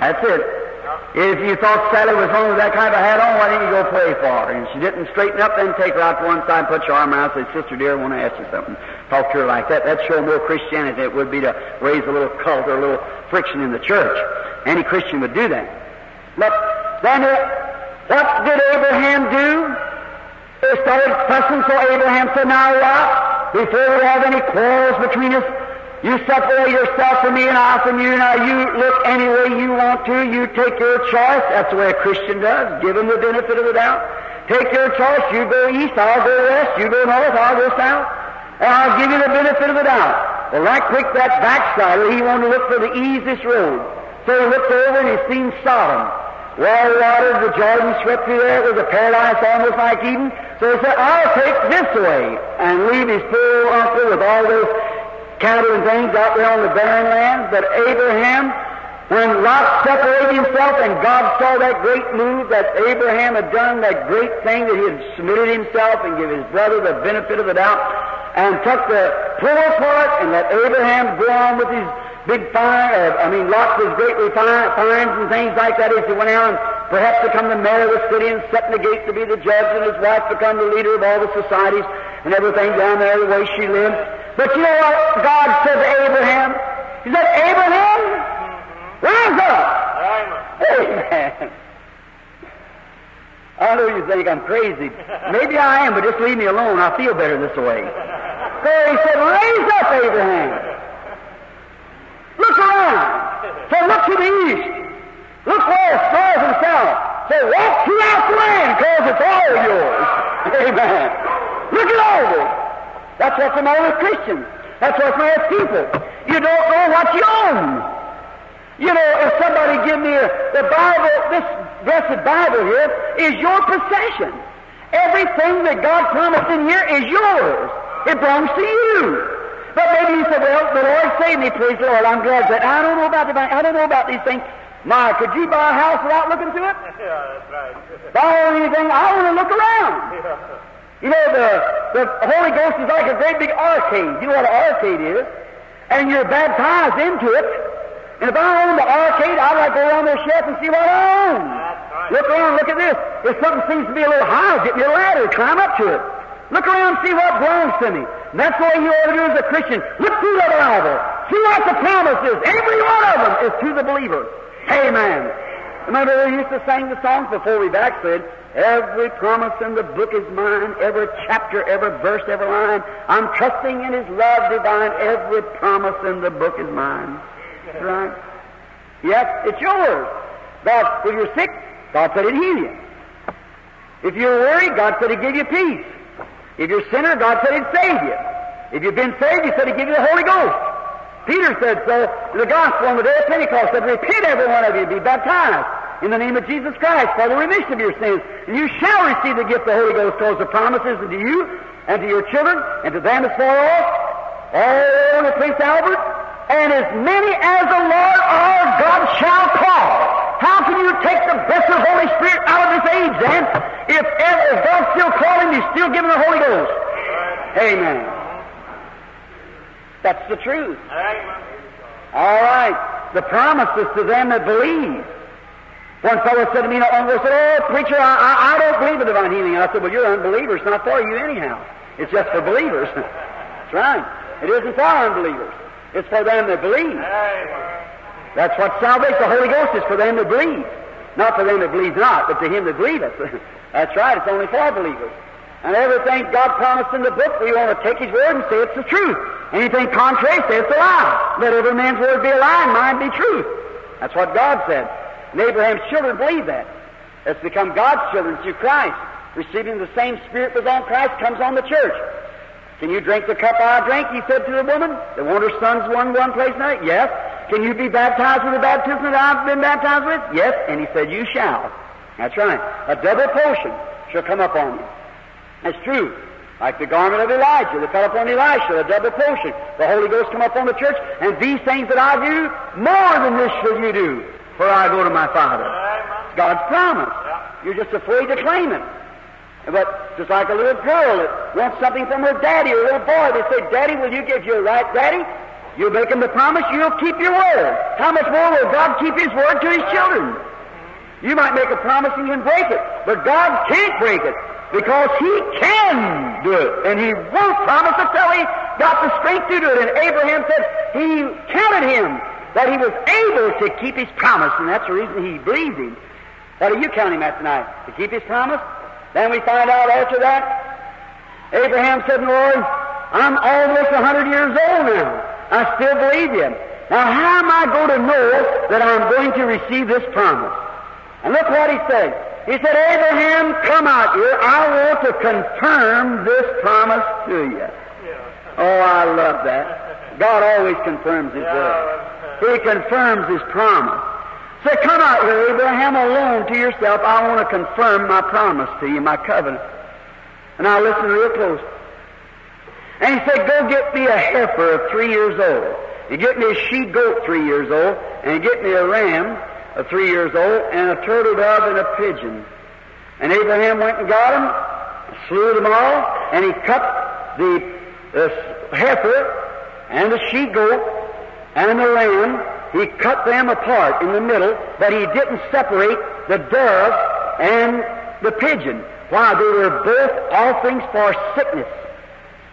That's it. If you thought Sally was home with that kind of hat on, why didn't you go pray for her? And she didn't straighten up, then take her out to one side, put your arm around, and say, Sister dear, I want to ask you something. Talk to her like that. That'd show more Christianity. Than it would be to raise a little cult or a little friction in the church. Any Christian would do that. But then, uh, what did Abraham do? They started fussing, so Abraham said, Now, Lot, before we have any quarrels between us, you separate yourself from me and I from you. Now, you look any way you want to. You take your choice. That's the way a Christian does. Give him the benefit of the doubt. Take your choice. You go east, I'll go west. You go north, I'll go south. And I'll give you the benefit of the doubt. Well, right quick, that backslider, he wanted to look for the easiest road. So he looked over and he seen Sodom. Well water, the Jordan swept through there. It was a paradise almost like Eden. So he said, I'll take this way and leave his poor uncle with all those cattle and things out there on the barren lands. But Abraham, when Lot separated himself and God saw that great move that Abraham had done, that great thing that he had submitted himself and give his brother the benefit of the doubt, and took the poor part and let Abraham go on with his big fire, uh, I mean, lots of great refine, fines and things like that as he went out and perhaps become the mayor of the city and set in the gate to be the judge and his wife become the leader of all the societies and everything down there the way she lived. But you know what God said to Abraham? He said, Abraham, rise up. Amen. I know you think I'm crazy. Maybe I am, but just leave me alone. I feel better this way. So he said, raise up, Abraham. Look around. So look to the east. Look west, north, and south. So walk throughout the land, because it's all yours. Amen. Look it over. That's what's the matter with Christians. That's what's the matter with people. You don't know what you own. You know, if somebody give me a, the Bible, this blessed Bible here is your possession. Everything that God promised in here is yours. It belongs to you. But maybe you say, well, the Lord saved me, praise the Lord. I'm glad that I don't know about the bank. I don't know about these things. My, could you buy a house without looking through it?
Yeah, that's right.
Buy anything? I want to look around.
Yeah.
You know, the, the Holy Ghost is like a great big arcade. You know what an arcade is? And you're baptized into it. And if I owned the arcade, I'd like to go around their shelf and see what I own.
Right.
Look around, look at this. If something seems to be a little high, get me a ladder, climb up to it. Look around, see what belongs to me. And that's the way you ought to do as a Christian. Look through the Bible. See what the promise is. Every one of them is to the believer. Amen. Remember we used to sing the songs before we backslid. Every promise in the book is mine. Every chapter, every verse, every line. I'm trusting in His love divine. Every promise in the book is mine. Right. Yes, it's yours. God, if you're sick, God said He'd heal you. If you're worried, God said He'd give you peace. If you're a sinner, God said He'd save you. If you've been saved, He said He'd give you the Holy Ghost. Peter said so the gospel on the day of Pentecost, said, Repent every one of you, be baptized in the name of Jesus Christ for the remission of your sins. And you shall receive the gift of the Holy Ghost towards the promises unto you and to your children and to them as far off, all the Prince Albert, and as many as the Lord our God shall call. How can you take the blessed Holy Spirit out of this age then? If, if God's still calling, He's still giving the Holy Ghost. Amen. That's the truth. All right. The promises to them that believe. One fellow said to me not long ago, said, Oh, preacher, I, I, I don't believe in divine healing. I said, Well, you're unbelievers. It's not for you anyhow. It's just for believers. That's right. It isn't for unbelievers. It's for them that believe. That's what salvation, the Holy Ghost is for them that believe. Not for them that believe not, but to him that believeth. That's right. It's only for believers. And everything God promised in the book, we want to take His word and say it's the truth. Anything contrary, say it's a lie. Let every man's word be a lie and mine be truth. That's what God said. And Abraham's children believe that. It's become God's children through Christ. Receiving the same Spirit was on Christ comes on the church. Can you drink the cup I drink? He said to the woman. The one her sons one one place now. Yes. Can you be baptized with the baptism that I've been baptized with? Yes. And he said, You shall. That's right. A double portion shall come upon you. That's true. Like the garment of Elijah that fell upon Elisha, the double portion. The Holy Ghost come upon the church, and these things that I do, more than this shall you do, for I go to my Father. God's promise. You're just afraid to claim it. But just like a little girl that wants something from her daddy or a little boy, they say, Daddy, will you give your right, Daddy? You'll make him the promise, you'll keep your word. How much more will God keep His word to His children? You might make a promise and you can break it, but God can't break it because He can do it, and He won't promise until He got the strength to do it. And Abraham said He counted him that he was able to keep his promise, and that's the reason he believed him. What do you count him tonight? To keep his promise? Then we find out after that, Abraham said, Lord, I'm almost a hundred years old now. I still believe you. Now how am I going to know that I'm going to receive this promise? And look what he said. He said, Abraham, come out here. I want to confirm this promise to you. Oh, I love that. God always confirms His word. He confirms His promise. Say, come out here, Abraham, alone to yourself. I want to confirm my promise to you, my covenant. And I listen real close. And he said, go get me a heifer of three years old. You get me a she goat three years old, and you get me a ram three years old, and a turtle dove and a pigeon. And Abraham went and got them, slew them all, and he cut the, the heifer and the she goat and the lamb. He cut them apart in the middle, but he didn't separate the dove and the pigeon. Why? They were both offerings for sickness.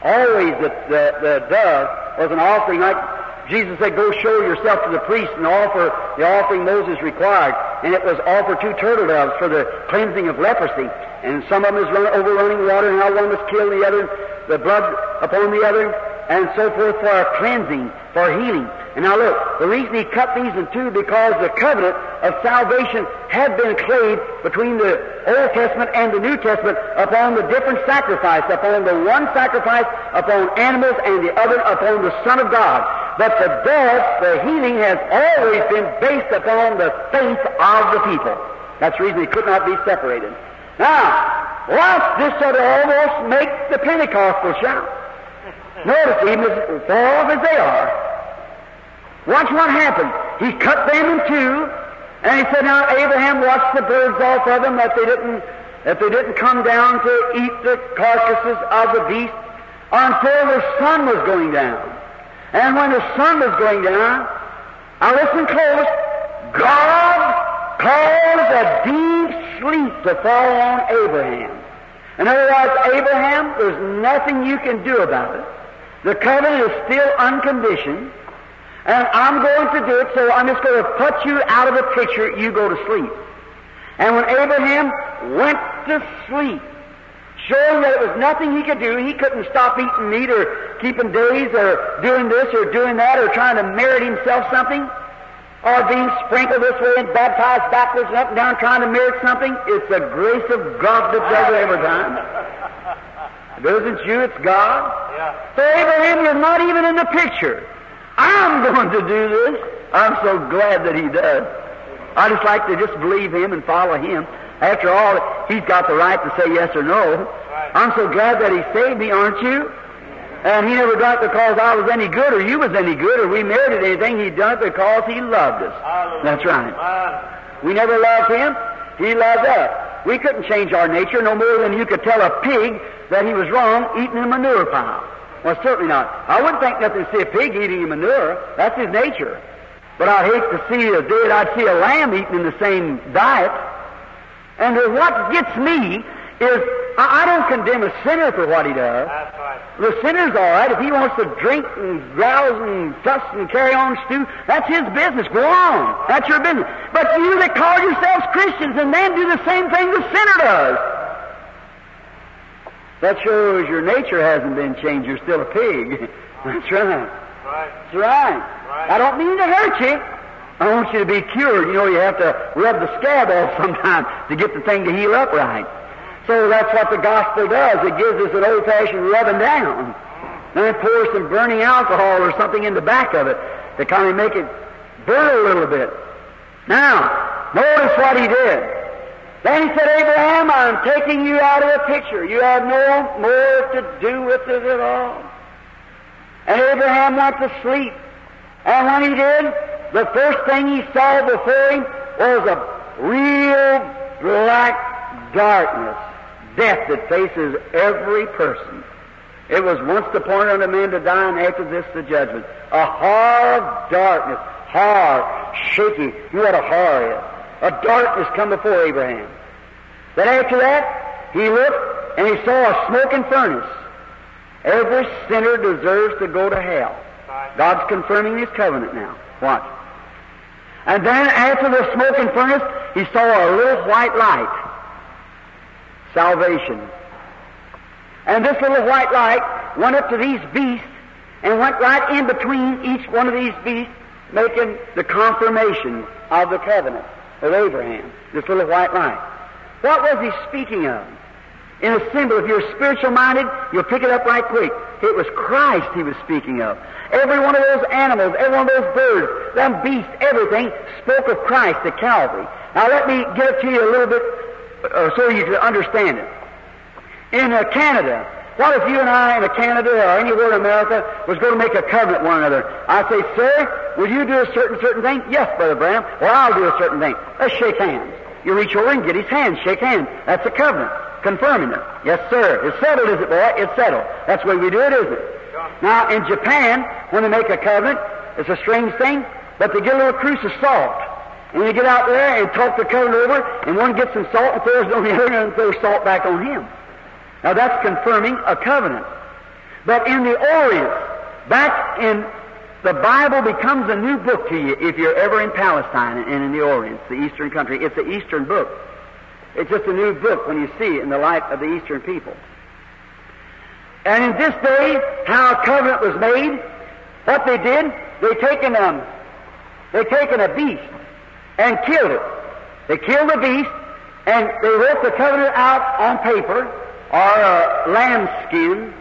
Always the, the, the dove was an offering like Jesus said, go show yourself to the priest and offer the offering Moses required. And it was offer two turtle doves for the cleansing of leprosy. And some of them is run, over running water, and how one was killed, the other, the blood upon the other, and so forth for a cleansing, for healing. And now look, the reason he cut these in two because the covenant of salvation had been clave between the Old Testament and the New Testament upon the different sacrifice, upon the one sacrifice upon animals and the other upon the Son of God. But the death, the healing has always been based upon the faith of the people. That's the reason they could not be separated. Now, watch this sort of almost make the Pentecostal shout. Notice, even as far as they are, Watch what happened. He cut them in two, and he said, "Now Abraham watched the birds off of them that they didn't that they didn't come down to eat the carcasses of the beast until the sun was going down. And when the sun was going down, I listen close. God caused a deep sleep to fall on Abraham. In other words, Abraham, there's nothing you can do about it. The covenant is still unconditioned. And I'm going to do it, so I'm just going to put you out of the picture. You go to sleep. And when Abraham went to sleep, showing that it was nothing he could do, he couldn't stop eating meat or keeping days or doing this or doing that or trying to merit himself something or being sprinkled this way and baptized backwards and up and down trying to merit something. It's the grace of God that does it every time. It isn't you, it's God.
Yeah.
So Abraham, you're not even in the picture. I'm going to do this. I'm so glad that he does. I just like to just believe him and follow him. After all, he's got the right to say yes or no. I'm so glad that he saved me, aren't you? And he never done it because I was any good or you was any good or we merited anything. He done it because he loved us.
Hallelujah.
That's right. We never loved him. He loved us. We couldn't change our nature no more than you could tell a pig that he was wrong eating a manure pile. Well, certainly not. I wouldn't think nothing to see a pig eating manure. That's his nature. But I'd hate to see a dead, I'd see a lamb eating in the same diet. And what gets me is I, don't condemn a sinner for what he does.
Right.
The sinner's all right. If he wants to drink and grouse and fuss and carry on stew, that's his business. Go on. That's your business. But you that call yourselves Christians and then do the same thing the sinner does. That shows your nature hasn't been changed. You're still a pig. That's right.
Right.
That's right.
Right.
I don't mean to hurt you. I want you to be cured. You know, you have to rub the scab off sometimes to get the thing to heal up right. So that's what the gospel does. It gives us an old-fashioned rubbing down. Then it pours some burning alcohol or something in the back of it to kind of make it burn a little bit. Now, notice what he did. Then he said, Abraham, I'm taking you out of the picture. You have no more to do with it at all. And Abraham went to sleep. And when he did, the first thing he saw before him was a real black darkness, death that faces every person. It was once appointed unto men to die, and after this the judgment. A of darkness, hard, shaky. You know what a horror is? a darkness come before Abraham. But after that, he looked and he saw a smoking furnace. Every sinner deserves to go to hell. God's confirming his covenant now. Watch. And then after the smoking furnace, he saw a little white light. Salvation. And this little white light went up to these beasts and went right in between each one of these beasts, making the confirmation of the covenant of Abraham. This little white light. What was he speaking of? In a symbol, if you're spiritual minded, you'll pick it up right quick. It was Christ he was speaking of. Every one of those animals, every one of those birds, them beasts, everything spoke of Christ at Calvary. Now let me give it to you a little bit uh, so you can understand it. In uh, Canada, what if you and I in Canada or anywhere in America was going to make a covenant with one another? I say, sir, will you do a certain, certain thing? Yes, Brother Branham. Well, I'll do a certain thing. Let's shake hands. You reach over and get his hand, shake hands. That's a covenant. Confirming it. Yes, sir. It's settled, is it, boy? It's settled. That's the way we do it, isn't it? Now, in Japan, when they make a covenant, it's a strange thing, but they get a little cruse of salt. And they get out there and talk the covenant over, and one gets some salt and throws it on the other and throws salt back on him. Now that's confirming a covenant. But in the Orient, back in the Bible becomes a new book to you if you're ever in Palestine and in the Orient, the Eastern country. It's the Eastern book. It's just a new book when you see it in the light of the Eastern people. And in this day, how a covenant was made, what they did, they taken um, they taken a beast and killed it. They killed the beast and they wrote the covenant out on paper or a lamb skin,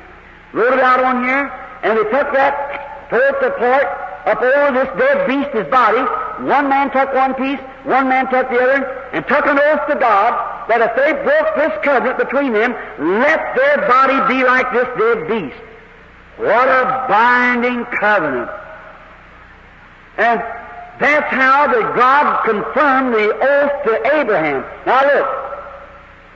wrote it out on here, and they took that, tore it apart up over this dead beast his body. One man took one piece, one man took the other, and took an oath to God that if they broke this covenant between them, let their body be like this dead beast. What a binding covenant. And that's how that God confirmed the oath to Abraham. Now look,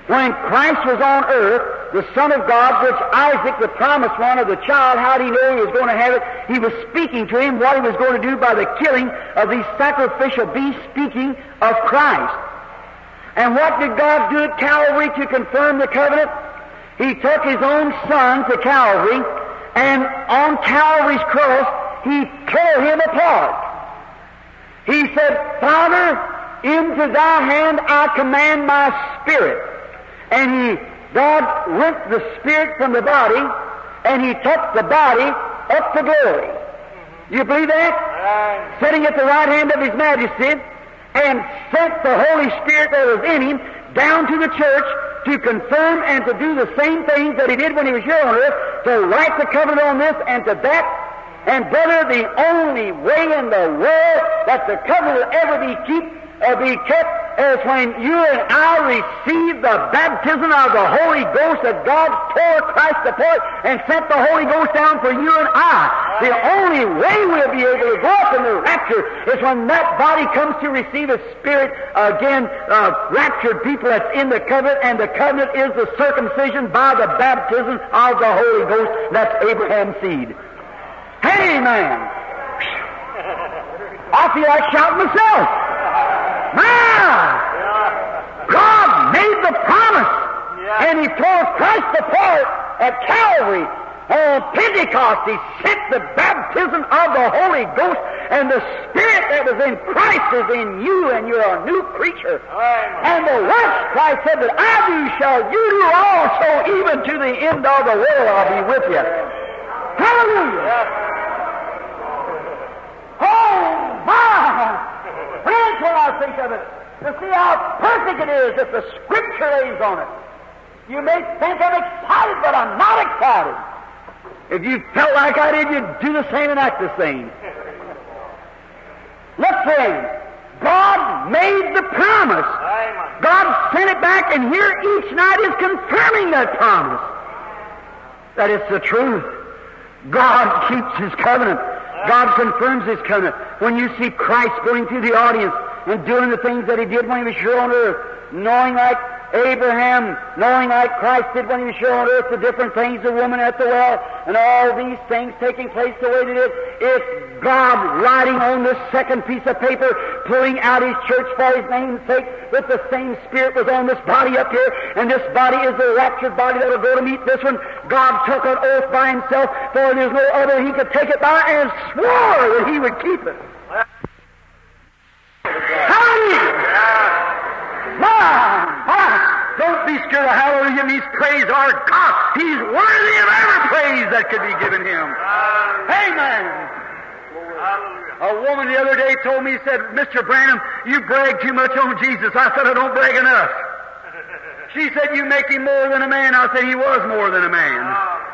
when Christ was on earth, the Son of God, which Isaac, the promised one of the child, how did he know he was going to have it? He was speaking to him what he was going to do by the killing of these sacrificial beasts, speaking of Christ. And what did God do at Calvary to confirm the covenant? He took his own son to Calvary, and on Calvary's cross, he tore him apart. He said, Father, into thy hand I command my spirit. And he, God rent the spirit from the body, and he took the body up to glory. You believe that? Sitting at the right hand of his majesty, and sent the Holy Spirit that was in him down to the church to confirm and to do the same things that he did when he was here on earth, to write the covenant on this and to that. And brother, the only way in the world that the covenant will ever be kept uh, be kept as when you and I receive the baptism of the Holy Ghost that God tore Christ apart and sent the Holy Ghost down for you and I. The only way we'll be able to go up in the rapture is when that body comes to receive a spirit again, uh, raptured people that's in the covenant, and the covenant is the circumcision by the baptism of the Holy Ghost. That's Abraham's seed. Amen. I feel like shouting myself. My! God made the promise, and He tore Christ apart at Calvary. On Pentecost, He sent the baptism of the Holy Ghost, and the Spirit that was in Christ is in you, and you're a new creature. And the works Christ said that I do shall you do also, even to the end of the world I'll be with you. Hallelujah! Oh, my! Friends, when I think of it, to see how perfect it is that the Scripture lays on it. You may think I'm excited, but I'm not excited. If you felt like I did, you'd do the same and act the same. Look, friends, God made the promise. God sent it back, and here each night is confirming that promise. That it's the truth. God keeps His covenant. God confirms His covenant. When you see Christ going through the audience and doing the things that He did when He was here on earth, knowing like Abraham, knowing like Christ did when he was here on earth the different things, the woman at the well, and all these things taking place the way they did, if God writing on this second piece of paper, pulling out his church for his name's sake, that the same Spirit was on this body up here, and this body is the raptured body that will go to meet this one, God took an oath by himself, for there's no other he could take it by, and swore that he would keep it. Hallelujah! My, my, don't be scared of hallelujah means praise our God. He's worthy of every praise that could be given him. Amen. A woman the other day told me, said, Mr. Branham, you brag too much on Jesus. I said, I don't brag enough. She said, you make him more than a man. I said, he was more than a man. Ah.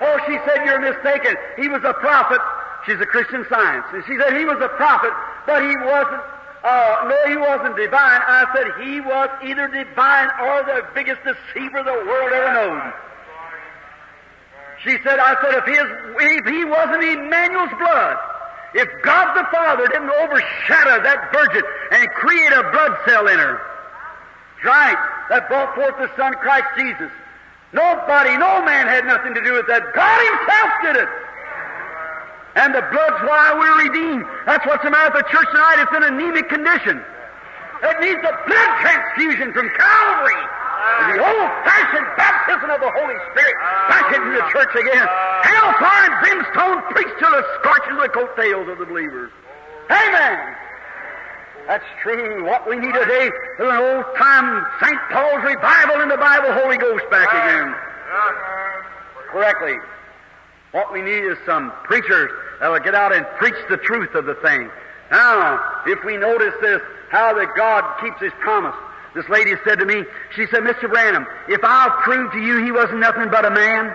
Oh, she said, you're mistaken. He was a prophet. She's a Christian science. And she said, he was a prophet, but he wasn't uh, no, he wasn't divine. I said he was either divine or the biggest deceiver the world ever known. She said, I said, if, his, if he wasn't Emmanuel's blood, if God the Father didn't overshadow that virgin and create a blood cell in her, right, that brought forth the Son Christ Jesus, nobody, no man had nothing to do with that. God Himself did it. And the blood's why we're redeemed. That's what's the matter with the church tonight. It's in anemic condition. It needs a blood transfusion from Calvary. The old-fashioned baptism of the Holy Spirit back into the church again. Hellfire and brimstone preached till it scorches the coattails of the believers. Amen. That's true. What we need today is an old-time St. Paul's revival in the Bible, Holy Ghost back again. Correctly. What we need is some preachers that will get out and preach the truth of the thing. Now, if we notice this, how that God keeps His promise. This lady said to me, she said, Mr. Branham, if I'll prove to you he wasn't nothing but a man,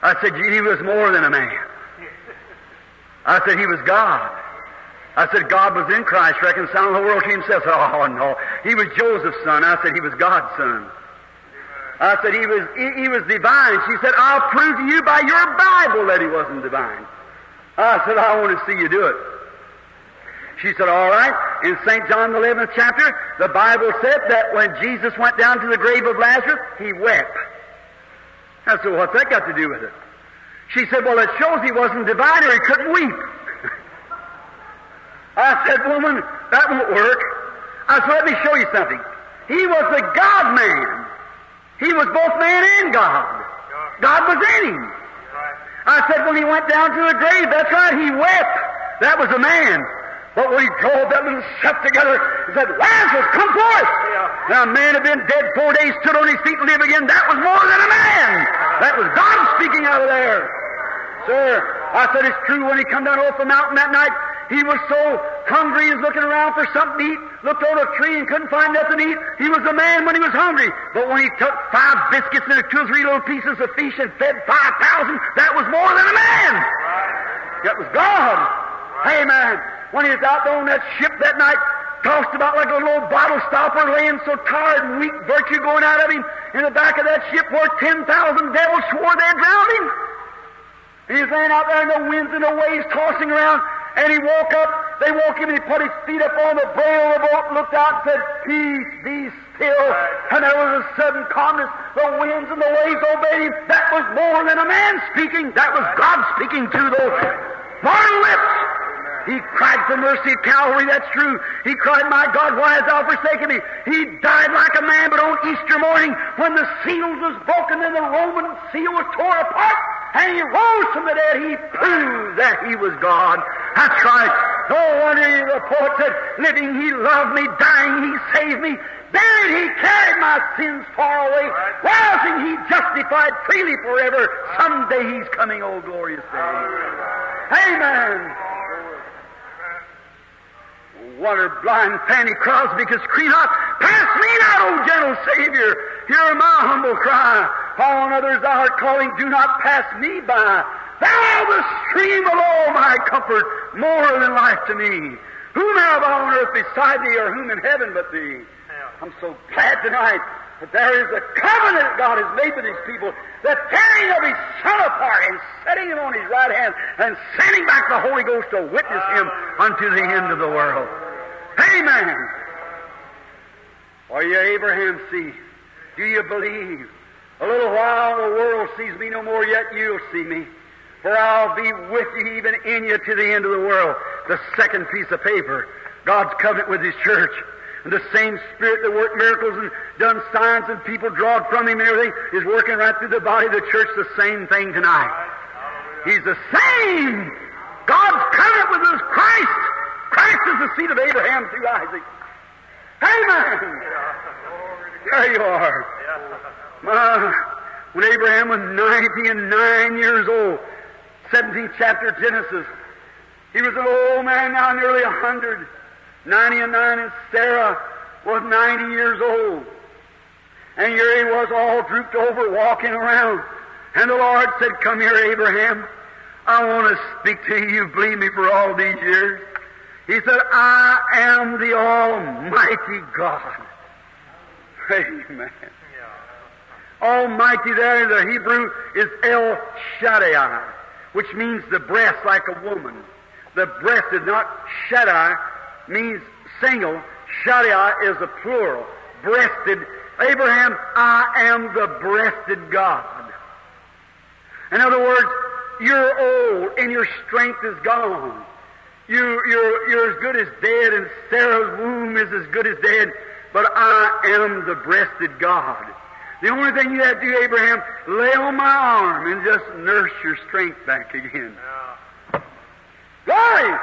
I said, he was more than a man. I said, he was God. I said, God was in Christ, reconciling the world to himself. I said, oh, no. He was Joseph's son. I said, he was God's son. I said, he was, he, he was divine. She said, I'll prove to you by your Bible that he wasn't divine. I said, I want to see you do it. She said, all right. In St. John the 11th chapter, the Bible said that when Jesus went down to the grave of Lazarus, he wept. I said, what's that got to do with it? She said, well, it shows he wasn't divine or he couldn't weep. I said, woman, that won't work. I said, let me show you something. He was the God man. He was both man and God. God was in him. I said, when he went down to the grave, that's right, he wept. That was a man. But when he drove that little stuff together, he said, Lazarus, come forth. Now, a man had been dead four days, stood on his feet and lived again. That was more than a man. That was God speaking out of there. Sir, I said, it's true when he come down off the mountain that night, he was so hungry, he was looking around for something to eat, looked on a tree and couldn't find nothing to eat. He was a man when he was hungry. But when he took five biscuits and two or three little pieces of fish and fed 5,000, that was more than a man. That was God. Amen. When he was out there on that ship that night, tossed about like a little bottle stopper, laying so tired and weak, virtue going out of him, in the back of that ship where 10,000 devils swore they'd drown him. He's laying out there in the winds and the waves tossing around, and he woke up, they woke him and he put his feet up on the brail of the boat, looked out and said, Peace, be still. And there was a sudden calmness. The winds and the waves obeyed him. That was more than a man speaking. That was God speaking to those mortal lips. He cried for mercy at Calvary, that's true. He cried, My God, why hast thou forsaken me? He died like a man, but on Easter morning, when the seals was broken and the Roman seal was torn apart, and he rose from the dead, he proved that he was God. That's right. No wonder the poet said, living he loved me, dying he saved me, buried he carried my sins far away, rising he justified freely forever. Someday he's coming, oh glorious day. Amen. Wonder blind Fanny Crosby could scream out, Pass me not, O oh, gentle Savior! Hear my humble cry. On others thou art calling, do not pass me by. Thou the stream of all my comfort, more than life to me. Whom have I on earth beside thee, or whom in heaven but thee? I'm so glad tonight there is a covenant God has made with His people, the tearing of His Son apart and setting Him on His right hand and sending back the Holy Ghost to witness Him unto the end of the world. Amen. Are you Abraham's seed? Do you believe? A little while the world sees me no more, yet you'll see me. For I'll be with you, even in you, to the end of the world. The second piece of paper. God's covenant with His church. And the same Spirit that worked miracles and done signs and people drawed from Him and everything is working right through the body of the church the same thing tonight. He's the same. God's covenant with us, Christ. Christ is the seed of Abraham through Isaac. Amen. There you are. Uh, when Abraham was 90 and 9 years old, 17th chapter Genesis, he was an old man now, nearly a 100. 90 and 9, and Sarah was 90 years old. And here he was all drooped over, walking around. And the Lord said, Come here, Abraham. I want to speak to you. You've believed me for all these years. He said, I am the Almighty God. Amen. Almighty there in the Hebrew is El Shaddai, which means the breast like a woman. The breast is not Shaddai, means single. Shaddai is a plural. Breasted. Abraham, I am the breasted God. In other words, you're old and your strength is gone. You, you're, you're as good as dead and Sarah's womb is as good as dead, but I am the breasted God. The only thing you have to do, Abraham, lay on my arm and just nurse your strength back again. Glory!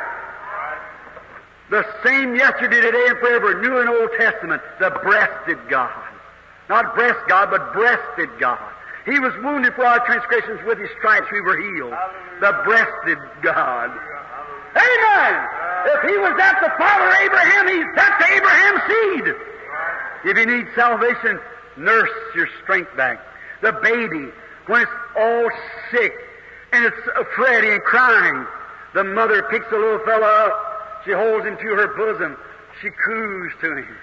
The same yesterday, today, and forever, New and Old Testament, the breasted God. Not breast God, but breasted God. He was wounded for our transgressions, with his stripes we were healed. The breasted God. Amen! If he was that the father of Abraham, he's that the Abraham seed. If you need salvation, nurse your strength back. The baby, when it's all sick and it's fretting and crying, the mother picks the little fellow up. She holds him to her bosom. She coos to him.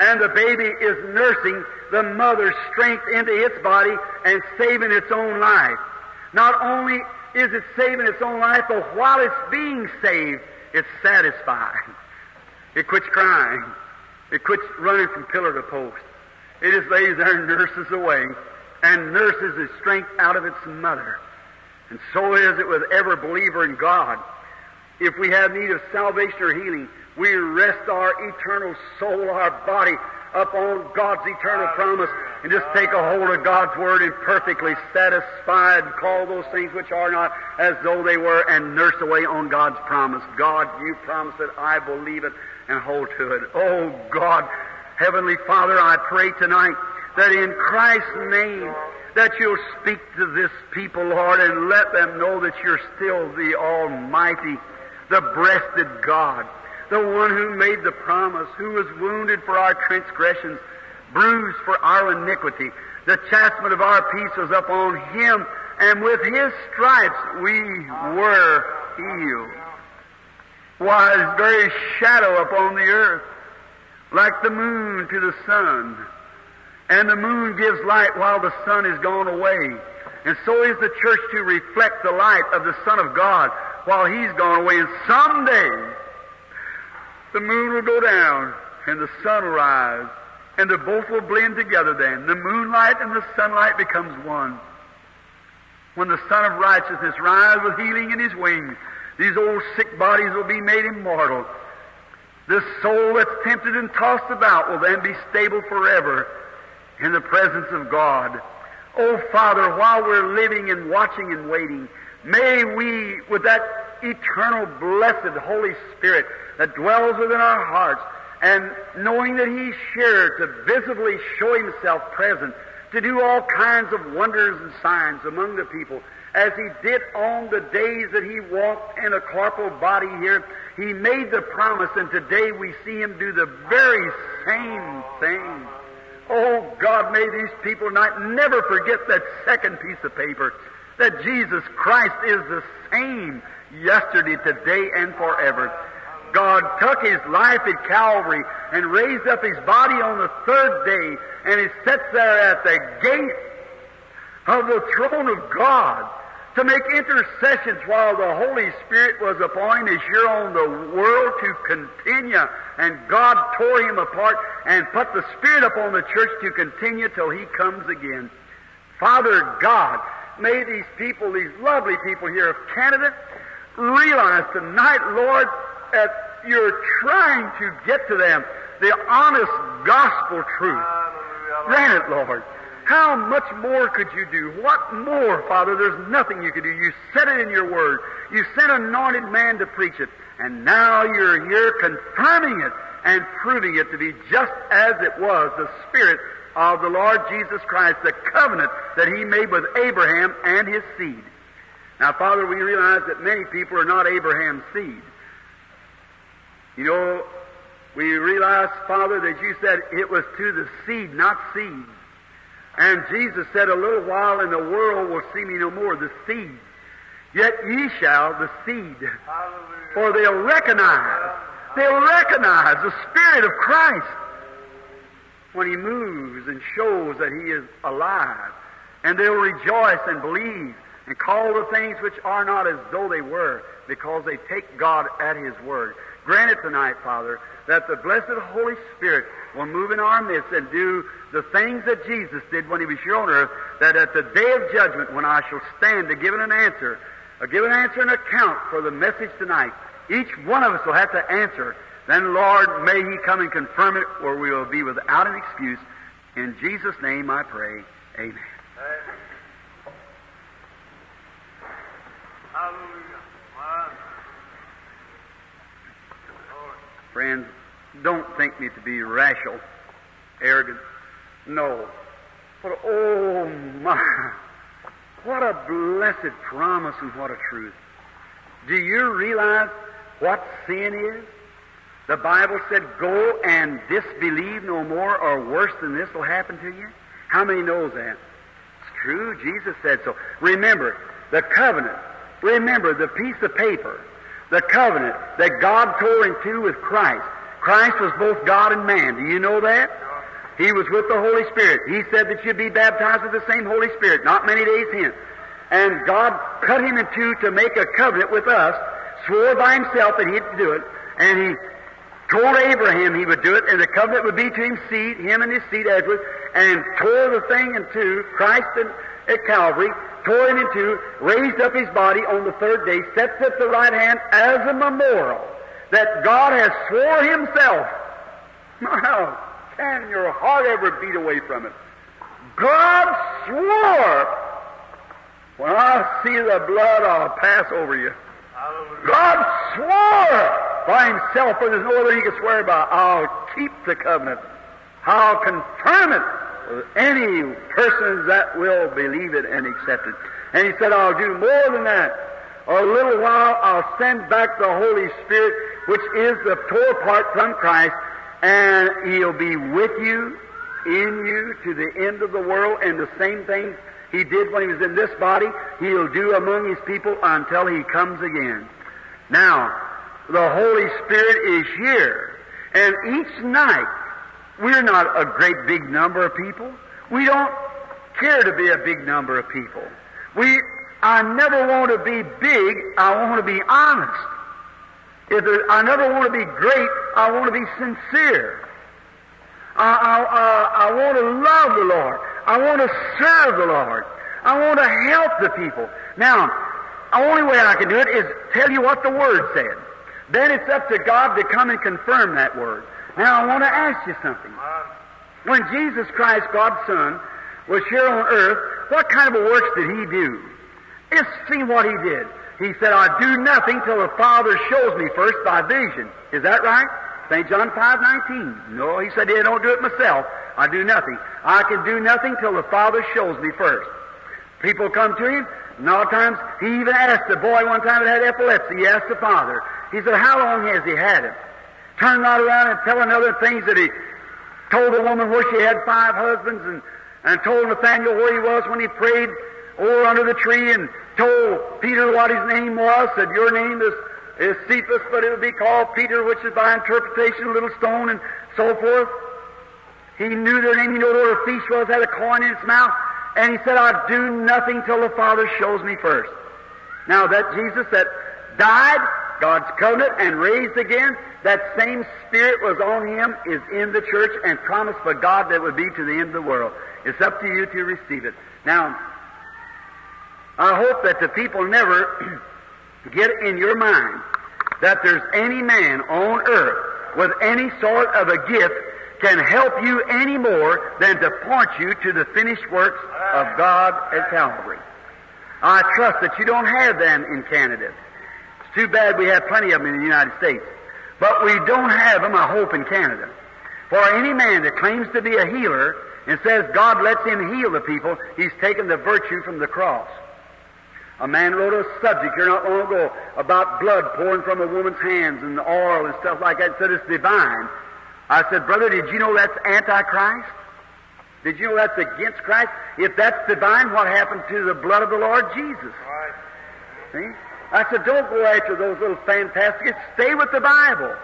And the baby is nursing the mother's strength into its body and saving its own life. Not only is it saving its own life, but while it's being saved, it's satisfied. It quits crying. It quits running from pillar to post. It just lays there and nurses away and nurses its strength out of its mother. And so is it with every believer in God. If we have need of salvation or healing, we rest our eternal soul, our body, upon God's eternal promise and just take a hold of God's Word and perfectly satisfied, call those things which are not as though they were, and nurse away on God's promise. God, you promised it, I believe it, and hold to it. Oh God, Heavenly Father, I pray tonight that in Christ's name, that you'll speak to this people, Lord, and let them know that you're still the Almighty, the breasted God, the one who made the promise, who was wounded for our transgressions, bruised for our iniquity. The chastisement of our peace was upon him, and with his stripes we were healed. Why, his very shadow upon the earth, like the moon to the sun. And the moon gives light while the sun is gone away. And so is the church to reflect the light of the Son of God while He's gone away. And someday, the moon will go down and the sun will rise. And the both will blend together then. The moonlight and the sunlight becomes one. When the Son of Righteousness rises with healing in His wings, these old sick bodies will be made immortal. This soul that's tempted and tossed about will then be stable forever in the presence of God. Oh, Father, while we're living and watching and waiting, may we, with that eternal, blessed Holy Spirit that dwells within our hearts, and knowing that He's sure to visibly show Himself present, to do all kinds of wonders and signs among the people, as He did on the days that He walked in a corporal body here. He made the promise, and today we see Him do the very same thing. Oh God, may these people not never forget that second piece of paper, that Jesus Christ is the same yesterday, today, and forever. God took His life at Calvary and raised up His body on the third day, and He sits there at the gate of the throne of God to make intercessions while the Holy Spirit was upon him as here on the world to continue. And God tore him apart and put the Spirit upon the church to continue till He comes again. Father God, may these people, these lovely people here of Canada, realize tonight, Lord, that you're trying to get to them the honest gospel truth. Grant it, Lord. How much more could you do? What more, Father? There's nothing you could do. You said it in your word. You sent an anointed man to preach it. And now you're here confirming it and proving it to be just as it was, the Spirit of the Lord Jesus Christ, the covenant that He made with Abraham and his seed. Now, Father, we realize that many people are not Abraham's seed. You know, we realize, Father, that you said it was to the seed, not seeds. And Jesus said, A little while and the world will see me no more, the seed. Yet ye shall, the seed. For they'll recognize, they'll recognize the Spirit of Christ when He moves and shows that He is alive. And they'll rejoice and believe and call the things which are not as though they were because they take God at His word. Grant it tonight, Father, that the blessed Holy Spirit will move in our midst and do the things that Jesus did when He was here on earth, that at the day of judgment, when I shall stand to give an answer, or give an answer and account for the message tonight, each one of us will have to answer. Then, Lord, may He come and confirm it, or we will be without an excuse. In Jesus' name I pray. Amen. Friends, don't think me to be rational, arrogant. No. But oh my, what a blessed promise and what a truth. Do you realize what sin is? The Bible said, go and disbelieve no more or worse than this will happen to you. How many knows that? It's true. Jesus said so. Remember, the covenant. Remember the piece of paper. The covenant that God tore in two with Christ. Christ was both God and man. Do you know that? He was with the Holy Spirit. He said that you'd be baptized with the same Holy Spirit not many days hence. And God cut him in two to make a covenant with us, swore by himself that he'd do it, and he told Abraham he would do it, and the covenant would be to him seed, him and his seed Edward, and tore the thing in two, Christ and, at Calvary, tore him in two, raised up his body on the third day, sets at the right hand as a memorial that God has swore himself. Now, how can your heart ever beat away from it? God swore, when I see the blood, I'll pass over you. God swore by himself, for there's no other he can swear by. I'll keep the covenant. I'll confirm it with any persons that will believe it and accept it. And he said, I'll do more than that. A little while I'll send back the Holy Spirit, which is the tore part from Christ, and He'll be with you, in you, to the end of the world, and the same thing He did when He was in this body, He'll do among His people until He comes again. Now, the Holy Spirit is here, and each night, we're not a great big number of people. We don't care to be a big number of people. We, I never want to be big, I want to be honest. If there, I never want to be great, I want to be sincere. I, I, I, I want to love the Lord. I want to serve the Lord. I want to help the people. Now, the only way I can do it is tell you what the Word said. Then it's up to God to come and confirm that Word. Now, I want to ask you something. When Jesus Christ, God's Son, was here on earth, what kind of works did He do? Just see what He did. He said, I do nothing till the Father shows me first by vision. Is that right? St. John 5, 19. No, he said, I don't do it myself. I do nothing. I can do nothing till the Father shows me first. People come to him, and all times, he even asked the boy one time that had epilepsy, he asked the father. He said, how long has he had it? Turn not around and tell another things that he told the woman where she had five husbands and, and told Nathaniel where he was when he prayed over under the tree and told Peter what his name was, said, Your name is, is Cephas, but it will be called Peter, which is by interpretation a little stone, and so forth. He knew their name, he knew where a fish was, had a coin in its mouth, and he said, I'll do nothing till the Father shows me first. Now that Jesus that died God's covenant, and raised again, that same Spirit was on him, is in the church, and promised for God that would be to the end of the world. It's up to you to receive it. Now, I hope that the people never get in your mind that there's any man on earth with any sort of a gift can help you any more than to point you to the finished works of God at Calvary. I trust that you don't have them in Canada. It's too bad we have plenty of them in the United States. But we don't have them, I hope, in Canada. For any man that claims to be a healer and says God lets him heal the people, he's taken the virtue from the cross. A man wrote a subject here not long ago about blood pouring from a woman's hands and oil and stuff like that, said it's divine. I said, brother, did you know that's antichrist? Did you know that's against Christ? If that's divine, what happened to the blood of the Lord Jesus?
Right.
See? I said, don't go after those little fantastic. Stay with the Bible.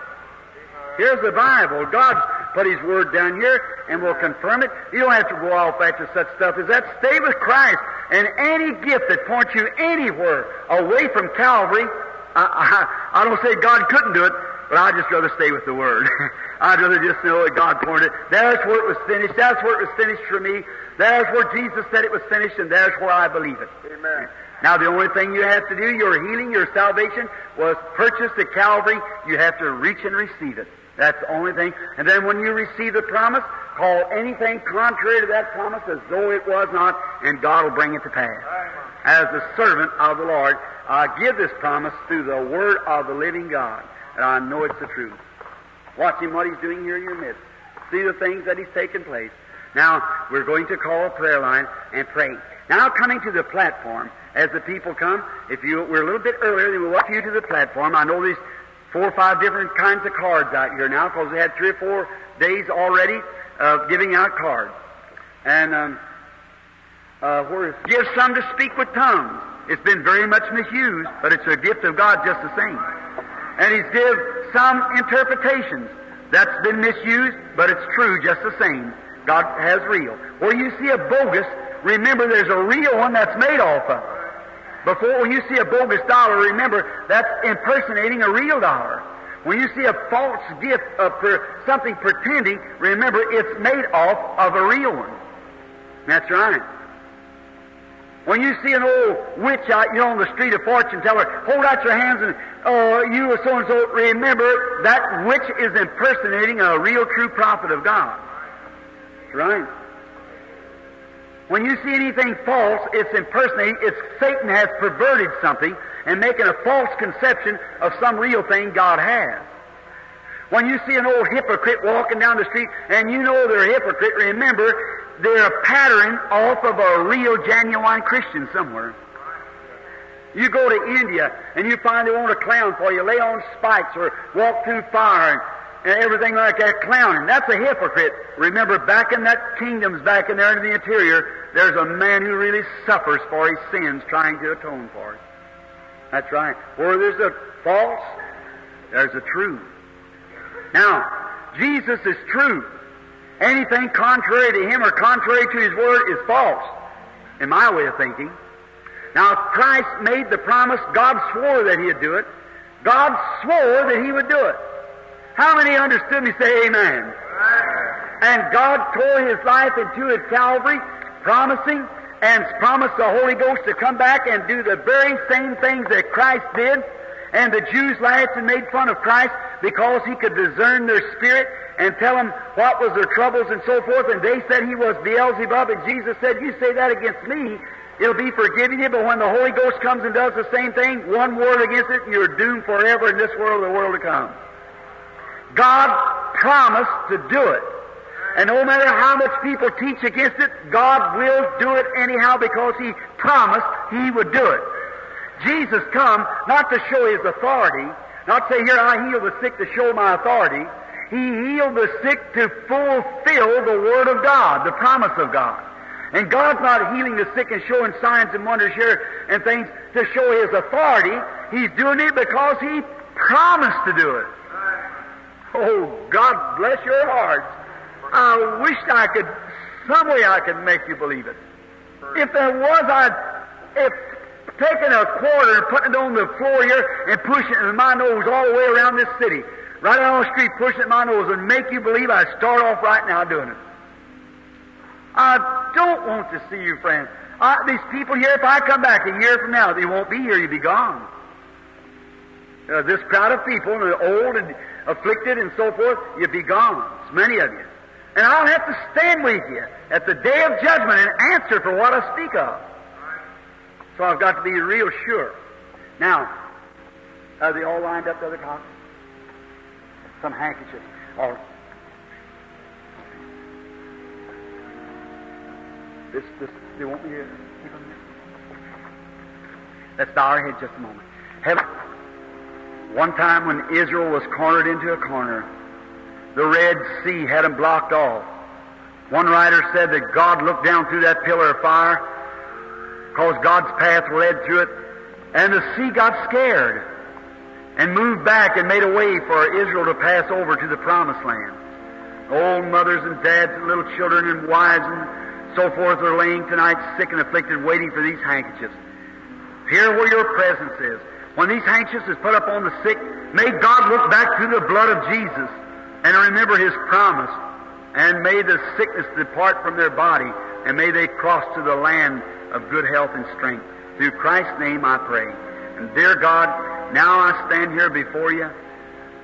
Here's the Bible. God's put His Word down here and will confirm it. You don't have to go off after such stuff as that. Stay with Christ. And any gift that points you anywhere away from Calvary, I, I, I don't say God couldn't do it, but I'd just rather stay with the Word. I'd rather just know that God it. There's where it was finished. That's where it was finished for me. There's where Jesus said it was finished, and there's where I believe it.
Amen.
Now, the only thing you have to do, your healing, your salvation, was purchased at Calvary. You have to reach and receive it. That's the only thing. And then when you receive the promise, call anything contrary to that promise as though it was not, and God will bring it to pass. As the servant of the Lord, I give this promise through the word of the living God, and I know it's the truth. Watch him what he's doing here in your midst. See the things that he's taking place. Now, we're going to call a prayer line and pray. Now, coming to the platform, as the people come, if you we're a little bit earlier, they will walk you to the platform. I know there's four or five different kinds of cards out here now because they had three or four days already of giving out cards. And um, uh, where is, give some to speak with tongues. It's been very much misused, but it's a gift of God just the same. And He's give some interpretations. That's been misused, but it's true just the same. God has real. Where you see a bogus, remember there's a real one that's made off of. Before, when you see a bogus dollar, remember that's impersonating a real dollar. When you see a false gift of something pretending, remember it's made off of a real one. That's right. When you see an old witch out, you know, on the street, a fortune teller, hold out your hands and, oh, you or so and so, remember that witch is impersonating a real true prophet of God. Right. When you see anything false, it's impersonating, it's Satan has perverted something and making a false conception of some real thing God has. When you see an old hypocrite walking down the street and you know they're a hypocrite, remember they're a pattern off of a real, genuine Christian somewhere. You go to India and you find they want a clown for you, lay on spikes or walk through fire and, and everything like that, clowning. That's a hypocrite. Remember, back in that kingdom's back in there in the interior, there's a man who really suffers for his sins trying to atone for it. That's right. Where there's a false, there's a true. Now, Jesus is true. Anything contrary to Him or contrary to His Word is false, in my way of thinking. Now, Christ made the promise, God swore that He'd do it. God swore that He would do it. How many understood me say amen? And God tore His life into at Calvary, promising and promised the Holy Ghost to come back and do the very same things that Christ did. And the Jews laughed and made fun of Christ because he could discern their spirit and tell them what was their troubles and so forth. And they said he was Beelzebub, and Jesus said, "You say that against me, it'll be forgiven you. But when the Holy Ghost comes and does the same thing, one word against it, you're doomed forever in this world or the world to come." God promised to do it. And no matter how much people teach against it, God will do it anyhow because He promised He would do it. Jesus come not to show His authority, not say, here I heal the sick to show my authority. He healed the sick to fulfill the Word of God, the promise of God. And God's not healing the sick and showing signs and wonders here and things to show His authority. He's doing it because He promised to do it. Oh, God bless your hearts. I wished I could, some way I could make you believe it. If there was, I'd, if taking a quarter and putting it on the floor here and pushing it in my nose all the way around this city. Right out on the street, pushing it in my nose and make you believe I start off right now doing it. I don't want to see you, friends. I, these people here, if I come back a year from now, they won't be here. You'll be gone. Uh, this crowd of people, and old and afflicted and so forth, you'll be gone. It's many of you. And I'll have to stand with you at the day of judgment and answer for what I speak of. So I've got to be real sure. Now, are they all lined up to the top? Some handkerchiefs. All This, this, they won't be here. Let's bow our head just a moment. Heaven. One time when Israel was cornered into a corner, the Red Sea had them blocked off. One writer said that God looked down through that pillar of fire because God's path led through it, and the sea got scared and moved back and made a way for Israel to pass over to the promised land. Old mothers and dads and little children and wives and so forth are laying tonight sick and afflicted waiting for these handkerchiefs. Here where your presence is. When these handkerchiefs is put up on the sick, may God look back through the blood of Jesus and remember His promise, and may the sickness depart from their body, and may they cross to the land of good health and strength. Through Christ's name I pray. And dear God, now I stand here before you.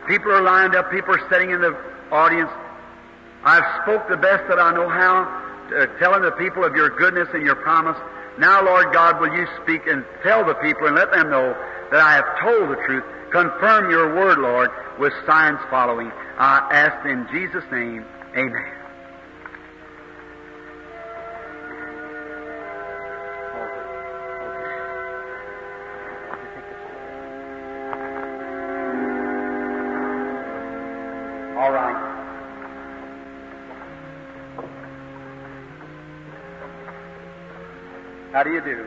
People are lined up, people are sitting in the audience. I've spoke the best that I know how, uh, telling the people of your goodness and your promise. Now, Lord God, will you speak and tell the people and let them know that I have told the truth. Confirm your word, Lord, with signs following. I ask in Jesus' name, amen. All right. How do you do?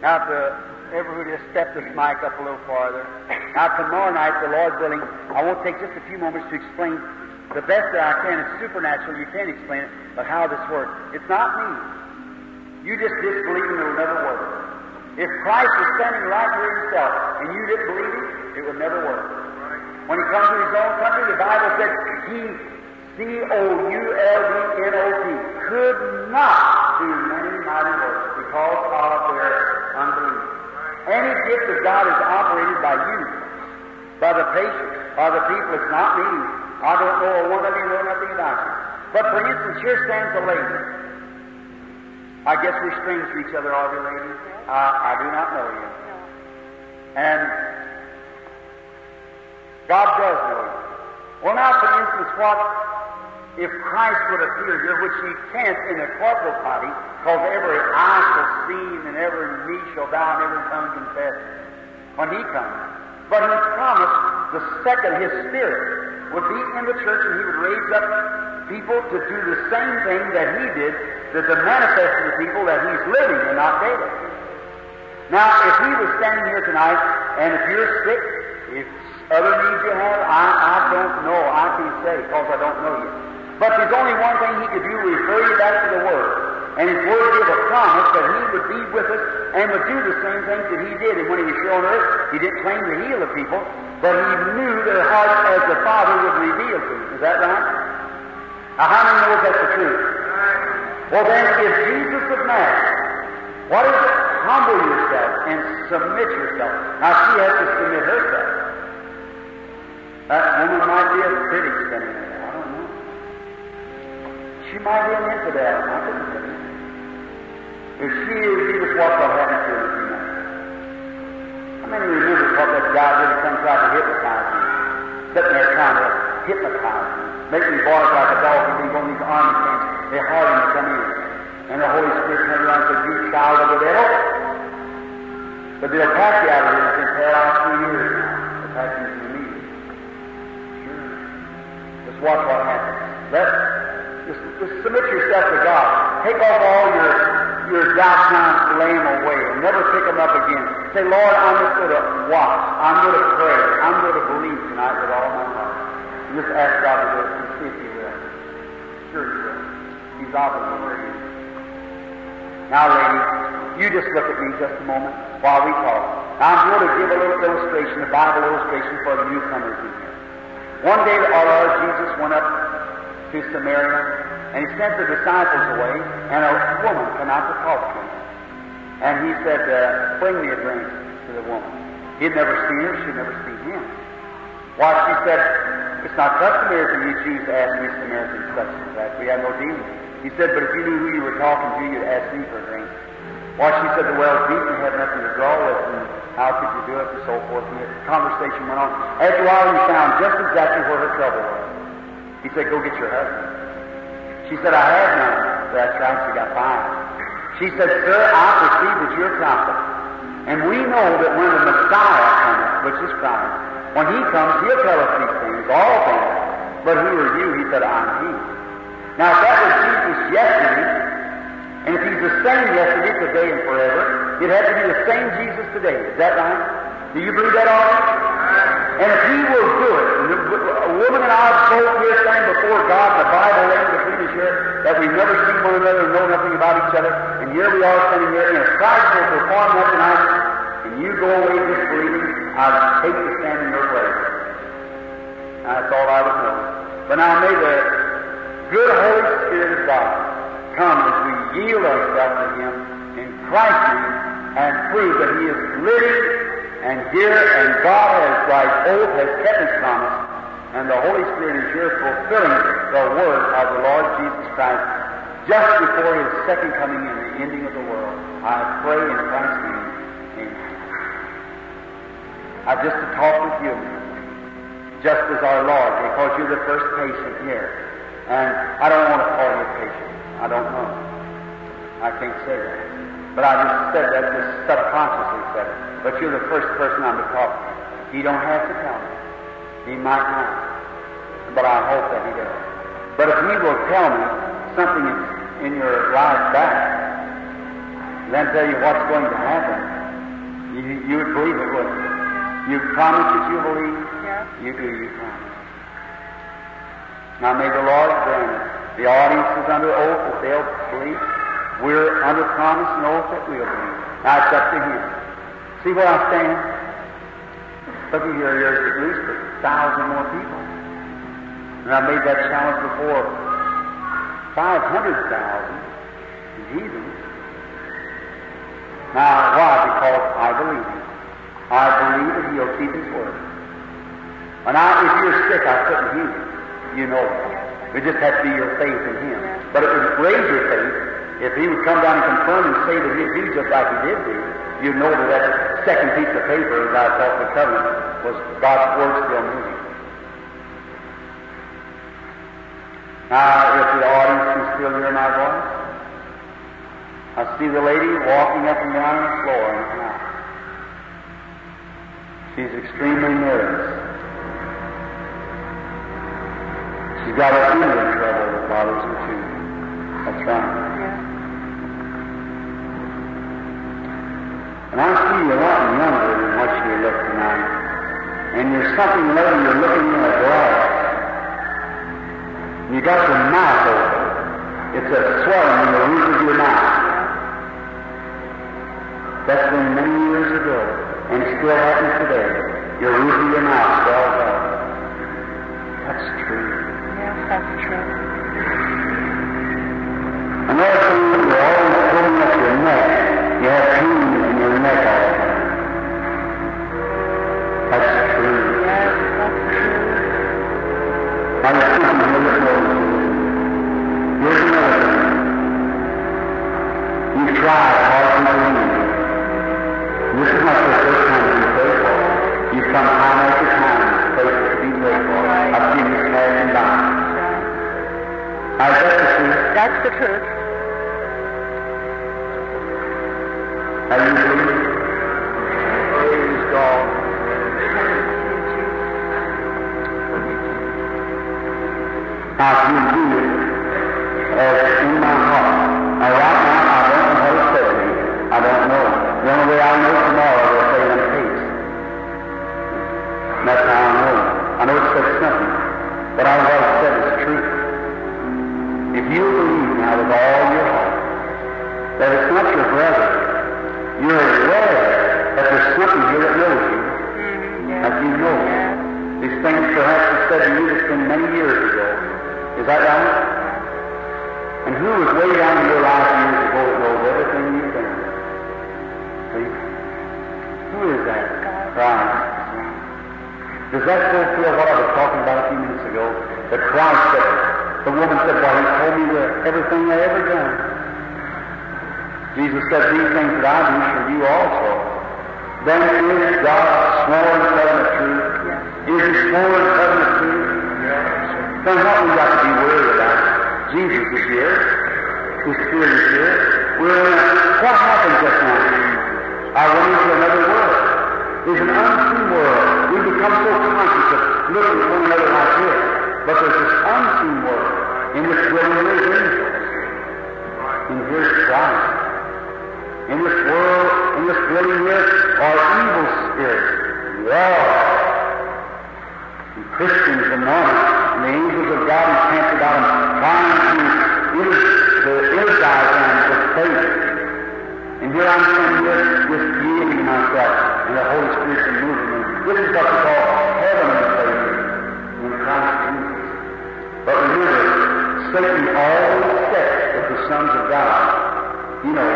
Now, to everyone just step this mic up a little farther. Now, tomorrow night, the Lord willing, I won't take just a few moments to explain the best that I can. It's supernatural. You can't explain it, but how this works. It's not me. You just disbelieve and it will never work. If Christ was standing right here himself and you didn't believe him, it would never work. When he comes to his own country, the Bible said he, C-O-U-L-D-N-O-T, could not do many mighty works because of their unbelief. Any gift of God is operated by you, by the patient, by the people. It's not me. I don't know a one of you know nothing about you. But for instance, here stands a lady. I guess we're strangers to each other, are we, lady? I, I do not know you. And God does know you. Well, now, for instance, what if Christ would appear here, which he can't in a corporal body, because every eye shall see him and every knee shall bow and every tongue confess when he comes. But he's promised the second, his spirit would be in the church and he would raise up people to do the same thing that he did, to manifest to the people that he's living and not dead. Now, if he was standing here tonight, and if you're sick, if other needs you have, I, I don't know. I can't say because I don't know you. But there's only one thing he could do, refer you back to the Word. And his Word gave a promise that he would be with us and would do the same things that he did. And when he was here on earth, he didn't claim to heal the people, but he knew their hearts as the Father would reveal to them. Is that right? Now, how many knows that's the truth? Well, then, if Jesus of Nazareth, what is it? Humble yourself and submit yourself. Now, she has to submit herself. That woman might be a standing there. I don't know. She might be an infidel. I couldn't tell you. If she is, you just watch what happens to her in a few minutes. Remember what that guy did that comes out to hypnotize me? Sitting there trying to hypnotize. Make me bark like a dog and leave on these army camps. They hard him to come in. And the Holy Spirit turned around and said, You child of the devil. But pack you out of here. It's been paralyzed three years now. You into the meeting. Sure. Just watch what happens. Let just, just submit yourself to God. Take off all your your doubts and them away and never pick them up again. Say, Lord, I'm just going to watch. I'm going to pray. I'm going to believe tonight with all my heart. And just ask God to do it and see if He will. Sure He will. He's obligated. Now, ladies, You just look at me just a moment while we talk. I'm going to give a little illustration, a Bible illustration for the newcomers in here. One day our Lord Jesus went up to Samaria and he sent the disciples away and a woman came out to talk to him. And he said, uh, bring me a drink to the woman. He'd never seen her, she'd never seen him. Why, she said, it's not customary for you Jews to ask me Samaritans and that. We have no dealing. He said, but if you knew who you were talking to, you'd ask me for a drink. Why, she said, the well's deep and had nothing to draw with, and how could you do it, and so forth. And the conversation went on. After a while, he found just exactly where her trouble was. He said, go get your husband. She said, I have none. That's right, she got five. She said, Sir, I perceive that you're a prophet. And we know that when the Messiah comes, which is Christ, when he comes, he'll tell us these things, all things. But who are you? He said, I'm he. Now, if that was Jesus yesterday, and if he's the same yesterday, today, and forever, it had to be the same Jesus today. Is that right? Do you believe that already? And if he will do it, and a woman and I both here stand before God, the Bible laying between us here, that we've never seen one another and know nothing about each other, and here we are standing here, and if Christ will perform that tonight, and you go away disbelieving, I'd hate to stand in your place. That's all I would know. But now may the good Holy Spirit of God come as we yield ourselves to Him in Christ's name and prove that He is living and here and God has right oath has kept His promise and the Holy Spirit is here fulfilling the word of the Lord Jesus Christ just before His second coming and the ending of the world. I pray in Christ's name. Amen. I've just to talk with you just as our Lord, because you're the first patient here. And I don't want to call you a patient. I don't know. I can't say that. But I just said that, just subconsciously said it. But you're the first person I'm to talk to. He don't have to tell me. He might not. But I hope that he does. But if he will tell me something in your life back, then tell you what's going to happen, you, you would believe it, wouldn't you? You promise that you believe?
Yes.
You do, you promise. Now may the Lord grant it. The audience is under oath that they'll believe. We're under promise and oath that we'll believe. Now it's up to Him. See where I stand? Look at here, there's at least a thousand more people. And I made that challenge before. Five hundred thousand heathens. Now, why? Because I believe Him. I believe that He'll keep His word. And I, if you're sick, I couldn't heal you. You know that. It just has to be your faith in Him. But if it would raise your faith if He would come down and confirm and say that He'd do just like He did do. You know that that second piece of paper, as I thought the covenant, was God's word still moving. Now, if the audience can still hear my voice, I see the lady walking up and down the floor in. She's extremely nervous. She's got a healing trouble that bothers her too. That's right. And I see you a lot younger than what you look tonight. And there's something there you're looking in a glass. You got your mouth open. It's a swelling in the roof of your mouth. That's been many years ago, and it still happens today. Your roof of your mouth swells up. That's true. You. This is not the first time you pray it. You've come time Now, is that the truth?
That's the truth.
Are you believing? Praise God. You do it as in my heart, now right now, I don't know how to say. I don't know. The only way I know tomorrow, they'll say in peace. That's how I know. I know it said something, but I you believe out of all your heart that it's not your brother, you're aware that there's something here that knows you,
that you know.
These things perhaps were said to you that's been many years ago. Is that right? And who was way down in your life years ago that knows everything you've done? Who is that? Christ. Does that fulfill what I was talking about a few minutes ago? The Christ that the woman said, Well, he told me the, everything I ever done. Jesus said, These things that I do for you also. Then is God sworn covenant truth? Is his sworn covenant truth? Then what we got to be worried about? Jesus is here. His Spirit is here. In what happened just now? I went into another world. There's an unseen world. We become so conscious of looking at one another like this. But there's this unseen world in which dwelling live angels. And here's Christ. In this world, in this dwelling here, are evil spirits, war, and Christians among us, and the angels of God encamped about them, trying to, energize them with faith. And here I'm standing here just yielding myself, and the Holy Spirit's moving me. This is what we call heavenly faith in Christ. But remember, Satan always sets with the sons of God. You know,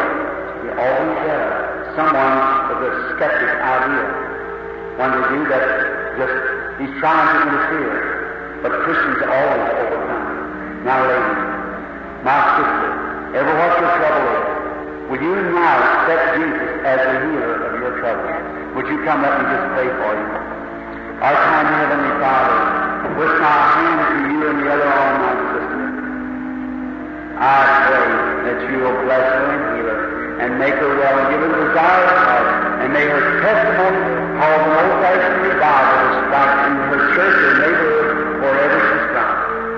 he always does. Someone with a skeptic idea. When they do that, just he's trying to interfere. But Christians always overcome. Now, lady, my sister, ever what your trouble is, Will you now accept Jesus as the healer of your trouble? Would you come up and just pray for you? Our kind Heavenly Father, with my hand to you the other arm, my sister, I pray that you will bless her and heal her and make her well and give her desire of heart and may her testimony cause an old-fashioned revival to strike in her church or neighborhood wherever she's from.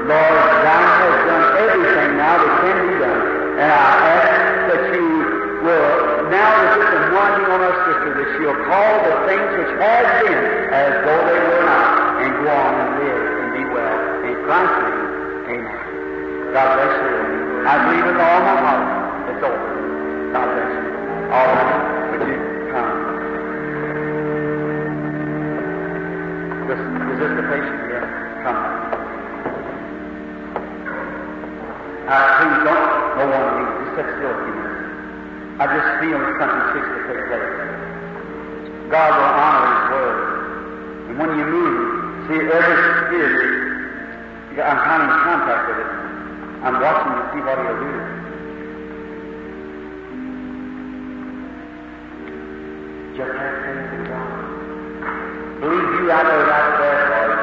Lord, thou hast done everything now that can be done, and I ask that you will now that this anointing on our sister, that she'll call the things which have been as though they were not, and go on and live Christ's name, amen. God bless you. I believe with all my heart. It's over. God bless you. All right. Would you come? This, is this the patient here? Come. Uh, please don't, no one leave. Just sit still a few minutes. I just feel something fixed to take place. God will honor His word. And when you move, see every spirit, I'm of in contact with it. I'm watching to see what He'll do. Just have faith in God. Believe you out there right there, Lord.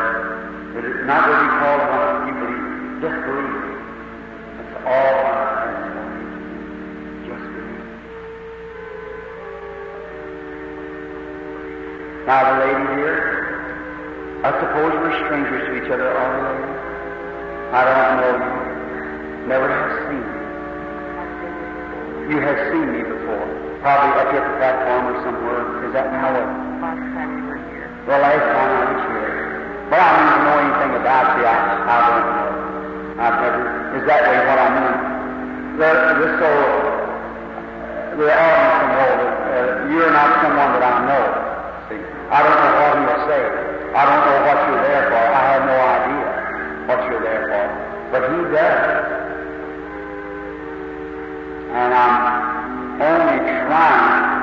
That it's not what you call what you believe. Just believe. That's all I ask for you. Just believe. Now the lady here, I suppose we're strangers to each other, are we, lady? I don't know you. Never have seen you. You have seen me before. Probably up here at the platform or somewhere. Is that how it?
Last time you were here.
The last time I was here. But I don't even know anything about you. I, I don't know. I've never. Is that way what I mean? The, the so the audience can know that uh, you're not someone that I know. See, I don't know what you'll say. I don't know what you're there for. I have no idea what you're. But he does. And I'm only trying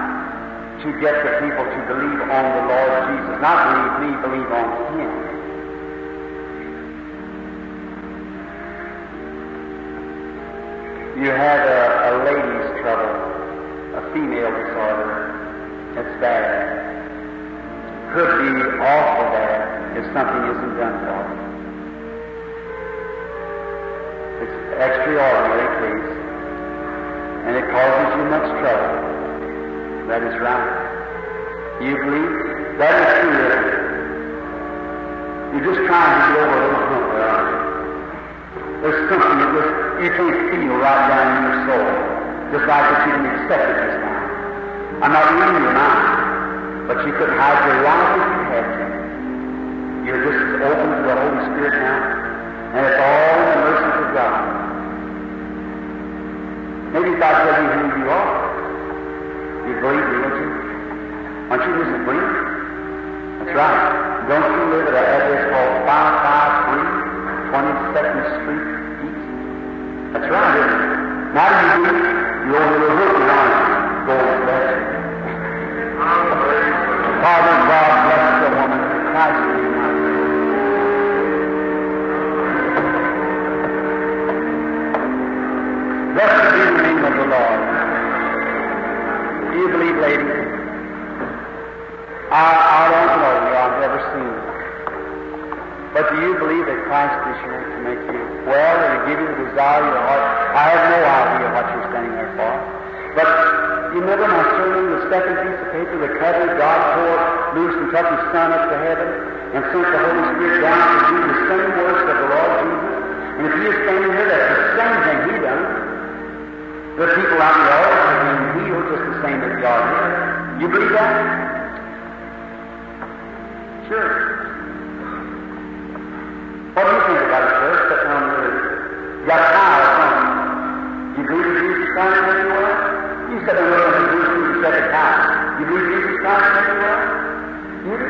to get the people to believe on the Lord Jesus. Not believe me, believe on Him. You have a, a lady's trouble, a female disorder. It's bad. Could be awful bad if something isn't done for it. Extraordinary case, and it causes you much trouble. That is right. You believe? That is true? You're just trying to get over little hump there, aren't you? There's something that just, you can't feel right down in your soul, just like that you can accept it this time. I'm not reading your mind, but you could hide your life if you had to. You're just as open to the Holy Spirit now, and it's all in the mercy of God. Maybe I tell you who you are, you believe me, don't you? Aren't you Mrs. Green? That's right. Don't you live at an address called 553 22nd Street East? That's right, isn't it? Now you do, you're over the hook now. Lord bless you. Father God bless the woman Christ lady? I, I don't know you. I've never seen you. But do you believe that Christ is here to make you well and to give you the desire of your heart? I have no idea what you're standing there for. But you remember my sermon, the second piece of paper, the cover, God poured loose and his Son up to heaven and sent the Holy Spirit down to do the same works of the Lord Jesus. And if is standing here, that's the same thing he done. The people out in the altar are being healed just the same as they are. You believe that? Sure. What do you think about it, sir? Sitting on your you got power, don't you? Believe Jesus Christ make you? You said I'm going to do through the second. You believe Jesus Christ make you? You do?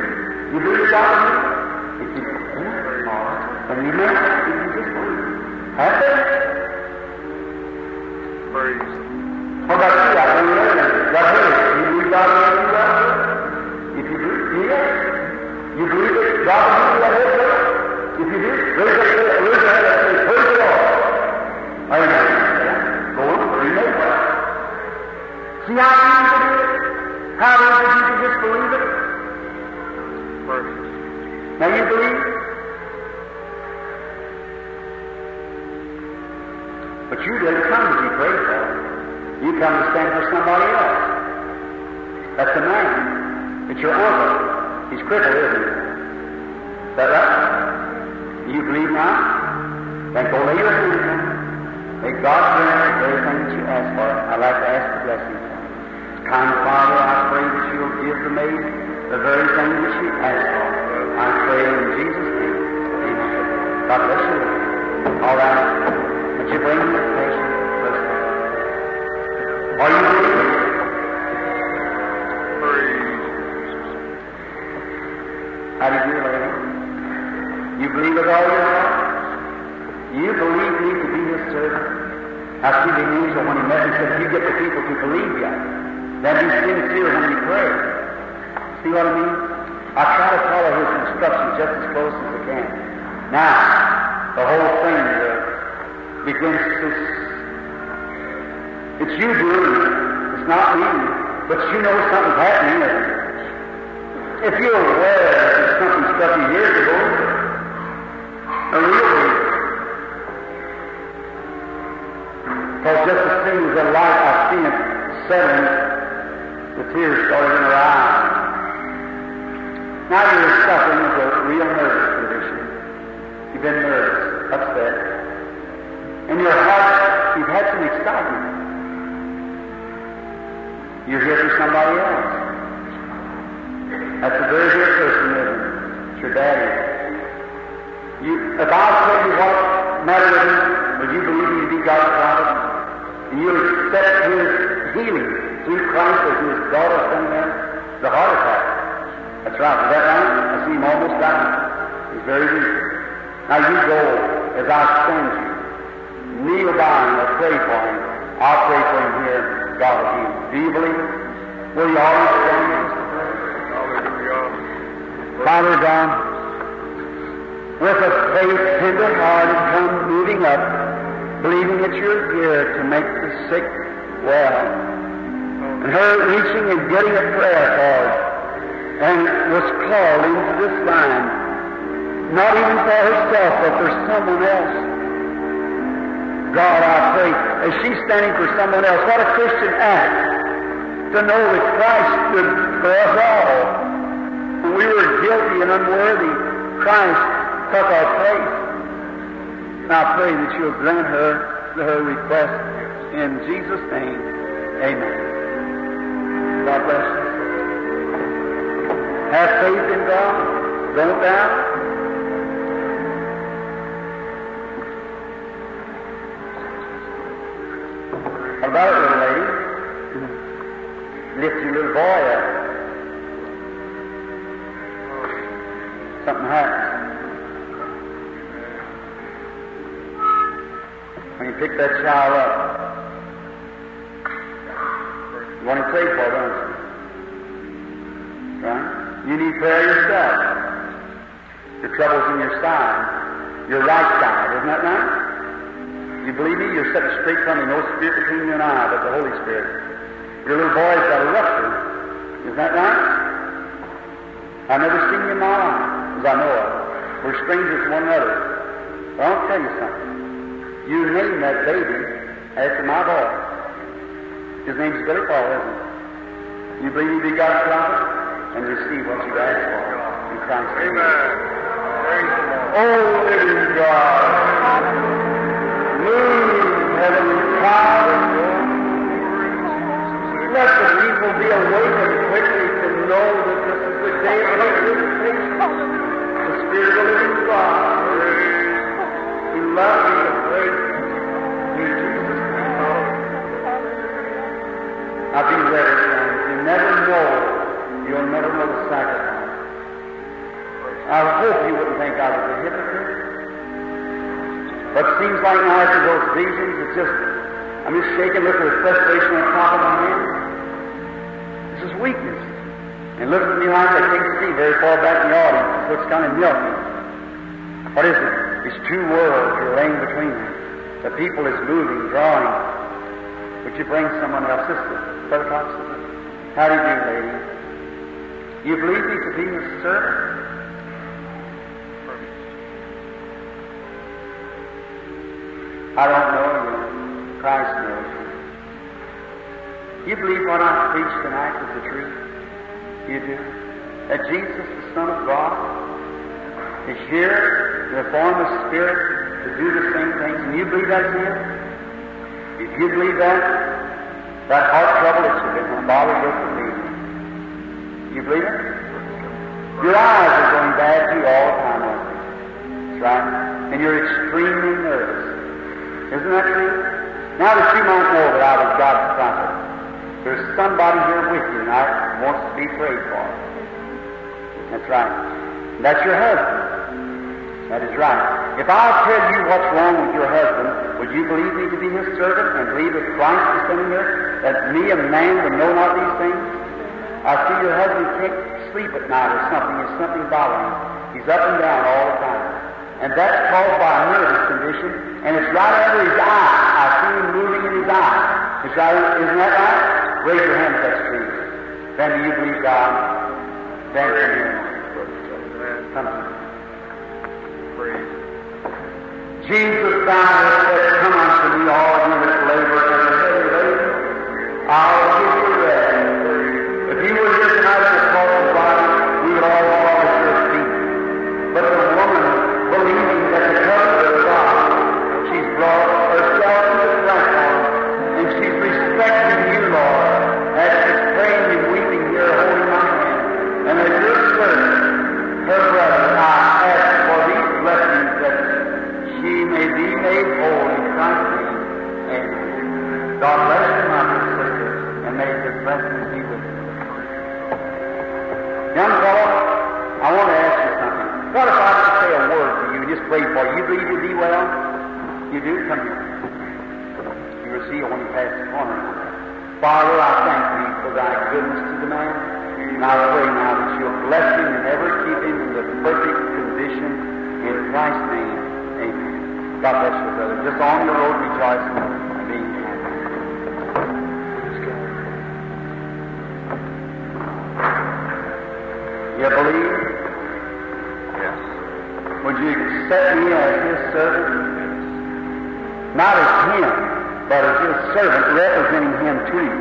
You believe God in you? If you right. And you may if you just believe. Have faith.
Praise.
What about you? I don't know. God heard it. You God will make you well? If you do, yes. You believe that God will make you well? If you do, raise up, raise your hand and say, praise the Lord. On, you may well. See how easy it is? How easy you can just believe it?
Praise.
Now you believe? But you didn't come to be prayed for. You come to stand for somebody else. That's a man. It's your uncle. He's crippled, isn't he? Is that right? You believe now? Then go lay your hands on. May God grant everything that you ask for. I'd like to ask the blessing. Kind Father, I pray that you'll give the maid the very thing that she asked for. I pray in Jesus' name. Amen. God bless you. All right. You? Are you?
Praise.
How do you do, lady? You believe with all your heart? You believe me to be his servant? I see the angel when he met me said, you get the people to believe you. Then be sincere when you pray. See what I mean? I try to follow his instructions just as close as I can. Now, the whole thing uh, begins. It's you doing it. It's not me. But you know something's happening. If you're aware that something struck you years ago, a real believer. Because just as soon as the light I seen it settling, the tears started in her eyes. Now you're suffering with a real nervous condition. You've been nervous, upset. In your heart, you've had some excitement. You're here for somebody else. That's a very dear person, isn't it? It's your daddy. You, if I tell you what matter with you believe me to be God's prophet? And you'll accept his healing through Christ as his daughter sitting there? The heart attack. That's right. Is that right? I see him almost dying. He's very weak. Now you go as I send you. Kneel down and pray for him. I'll pray for him here. God will heal him. Do you believe? Will you always stand
Hallelujah.
Father God, with a faith tender heart and come moving up, believing that you're here to make the sick well. And her reaching and getting a prayer card and was called into this line, not even for herself, but for someone else. God, I pray, as she's standing for someone else, what a Christian act to know that Christ stood for us all. When we were guilty and unworthy, Christ took our place. And I pray that you'll grant her her request in Jesus' name. Amen. God bless you. Have faith in God. Don't doubt. About it, little lady? Lift your little boy up. something happens. When you pick that child up, you want to pray for, don't you? Right? You need prayer yourself. Your trouble's in your side, your right side, isn't that right? You believe me? You're set straight from me, no spirit between you and I, but the Holy Spirit. Your little boy's got a rupture. Is that right? I've never seen you in my life, as I know of. We're strangers to one another. But I'll tell you something. You name that baby after my boy. His name's Billy Paul, isn't it? You believe you be God's prophet? And receive what you ask for in Christ's name.
Amen. Praise the Lord.
Oh, living God, Let the people be awakened quickly to know that this is the day of the Spirit of the you. Friends. You never know. You'll never know the. I hope you wouldn't think I was a hypocrite. But seems like now after those visions, it's just, I'm just shaking, looking with frustration on top of my head. This is weakness. And look at me like I can't see very far back in the audience. It looks kind of milky. What is it? These two worlds you're laying between them. The people is moving, drawing. Would you bring someone else? Sister, Brother Cox, how do you do, lady? You believe me to be a servant? I don't know you. Christ knows you. You believe what I preach tonight is the truth? You do? That Jesus, the Son of God, is here in the form of Spirit to do the same things, and you believe that's Him? If you believe that, that heart trouble that you've been bothered with will leave you. You believe it? Your eyes are going bad to you all the time, aren't they? That's right. And you're extremely nervous. Isn't that true? Now that you might know that I was God's prophet, there's somebody here with you tonight who wants to be prayed for. That's right. That's your husband. That is right. If I'll tell you what's wrong with your husband, would you believe me to be his servant and believe that Christ is sending here? That me, a man, would know not these things? I see your husband can't sleep at night or something. There's something bothering him. He's up and down all the time. And that's caused by a nervous condition, and it's right under his eye. I see him moving in his eye. It's right, isn't that right? Raise your hand if that's true. Then do you believe God? Then come here. Come here. Jesus hast said, Come unto me, all you that labor and are heavy laden. I'll You do? Come here. You will see when you pass the corner. Father, I thank thee for thy goodness to the man. And I pray now that you'll bless him and ever keep him in the perfect condition in Christ's name. Amen. God bless you, brother. Just on the road rejoicing and being happy. You believe?
Yes.
Would you accept me as his servant? Not as him, but as his servant representing him to you.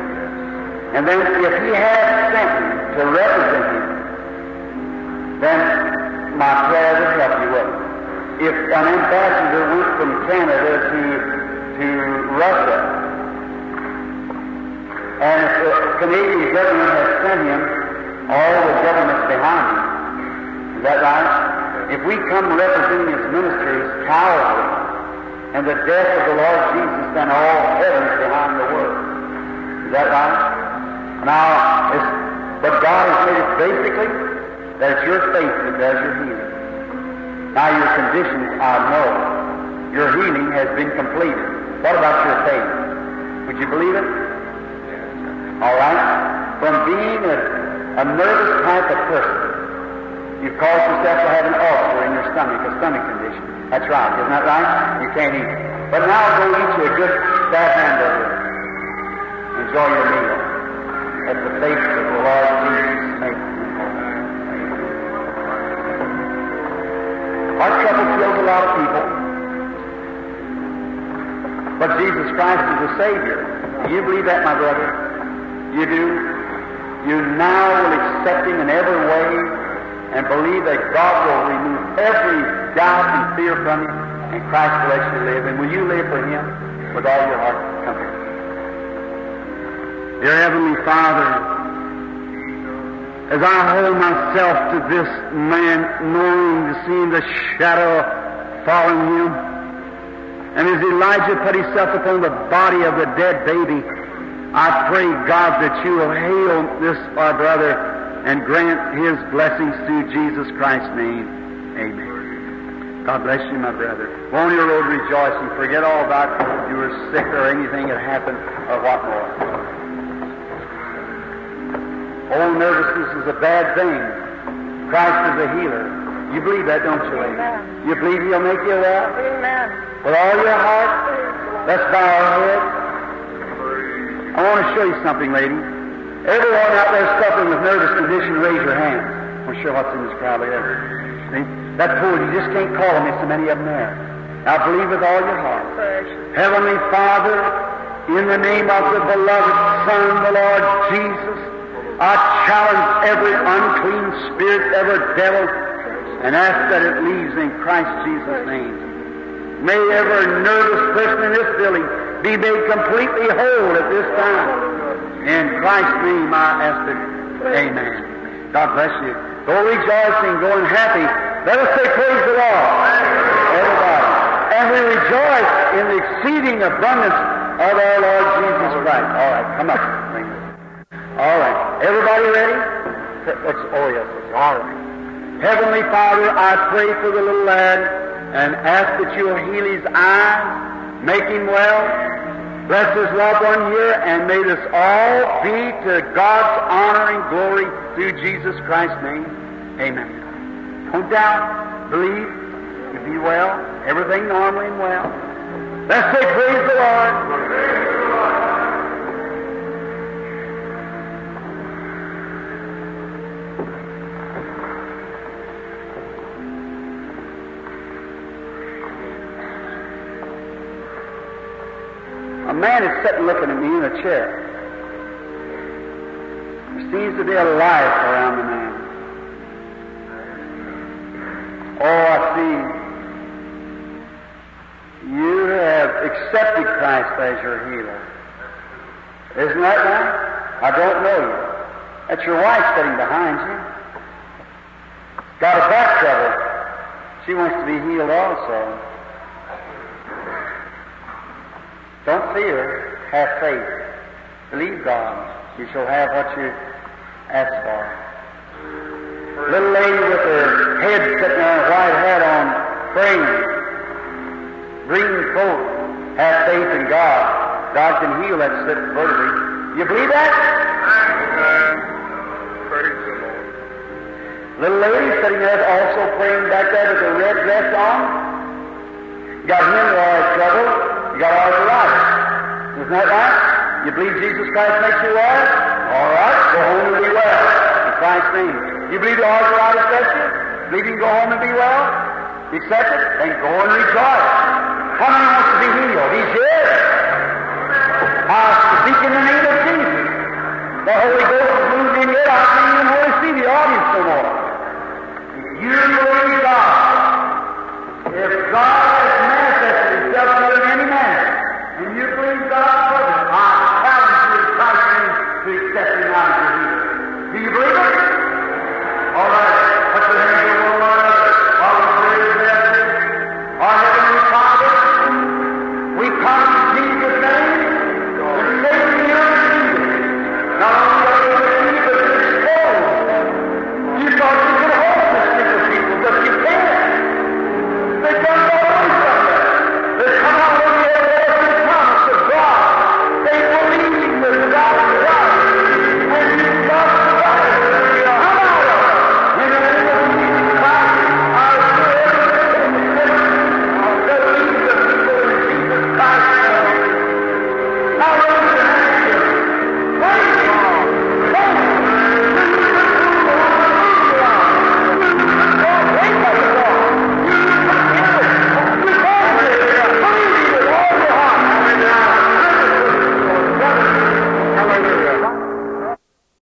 And then if he has sent me to represent him, then my prayer would help you with it. If an ambassador went from Canada to, to Russia, and if the Canadian government has sent him, all the governments behind him, is that right? If we come representing his ministers cowardly and the death of the Lord Jesus, then all heaven's behind the world. Is that right? Now, it's, but God has made it basically that it's your faith that does your healing. Now your conditions, I know. Your healing has been completed. What about your faith? Would you believe it? All right? From being a, a nervous type of person, you've caused yourself to have an ulcer in your stomach, a stomach condition. That's right. Isn't that right? You can't eat. But now go eat you a good fat hamburger. Enjoy your meal. At the faith of the Lord Jesus makes you. Heart trouble kills a lot of people. But Jesus Christ is the Savior. Do you believe that, my brother? You do? You now will accept Him in every way and believe that God will remove every doubt and fear from you and Christ will let you live. And will you live for Him with all your heart? Come here. Dear Heavenly Father, as I hold myself to this man, knowing to seeing the shadow following him, and as Elijah put himself upon the body of the dead baby, I pray, God, that you will heal this, our brother, and grant his blessings through Jesus Christ's name. Amen. God bless you, my brother. Go on your road rejoicing. Forget all about you were sick or anything that happened or what more. Oh, nervousness is a bad thing. Christ is a healer. You believe that, don't you, lady? You believe He'll make you well?
Amen.
With all your heart? Let's bow our head. I want to show you something, lady. Everyone out there suffering with nervous condition, raise your hand. I'm sure what's in this crowd there. See? That pool, you just can't call them. There's so many of them there. Now believe with all your heart. Heavenly Father, in the name of the beloved Son, the Lord Jesus, I challenge every unclean spirit, every devil, and ask that it leaves in Christ Jesus' name. May every nervous person in this building be made completely whole at this time. In Christ's name I ask it. Amen. God bless you. Go rejoicing, going happy. Let us say praise the Lord. Everybody. And we rejoice in the exceeding abundance of our Lord Jesus Christ. All right, come up. All right. Everybody ready? Let's, oh, yes. All right. Heavenly Father, I pray for the little lad and ask that you'll heal his eyes, make him well, bless his loved one here, and may this all be to God's honor and glory through Jesus Christ's name. Amen. Don't doubt, believe, you be well, everything normal and well. Let's say praise the Lord. Man is sitting looking at me in a chair. There seems to be a life around the man. Oh, I see. You have accepted Christ as your healer. Isn't that right? I don't know you. That's your wife sitting behind you. Got a back trouble. She wants to be healed also. Don't fear. Have faith. Believe God. You shall have what you ask for. Little lady with her head sitting there, white hat on, praying. Green coat. Have faith in God. God can heal that sick vertebrae. You believe that?
Lord.
Little lady sitting there also praying back there with her red dress on government or trouble, you got all the right. Isn't that right? You believe Jesus Christ makes you well? All right, go home and be well. In Christ's name. You believe the arthritis sets you? Believe you can go home and be well? Accept it? Then go and rejoice. How many wants to be healed? He's here. I speak in the name of Jesus. The Holy Ghost is moving in here. I can't even hardly see the audience no more. You believe God. If God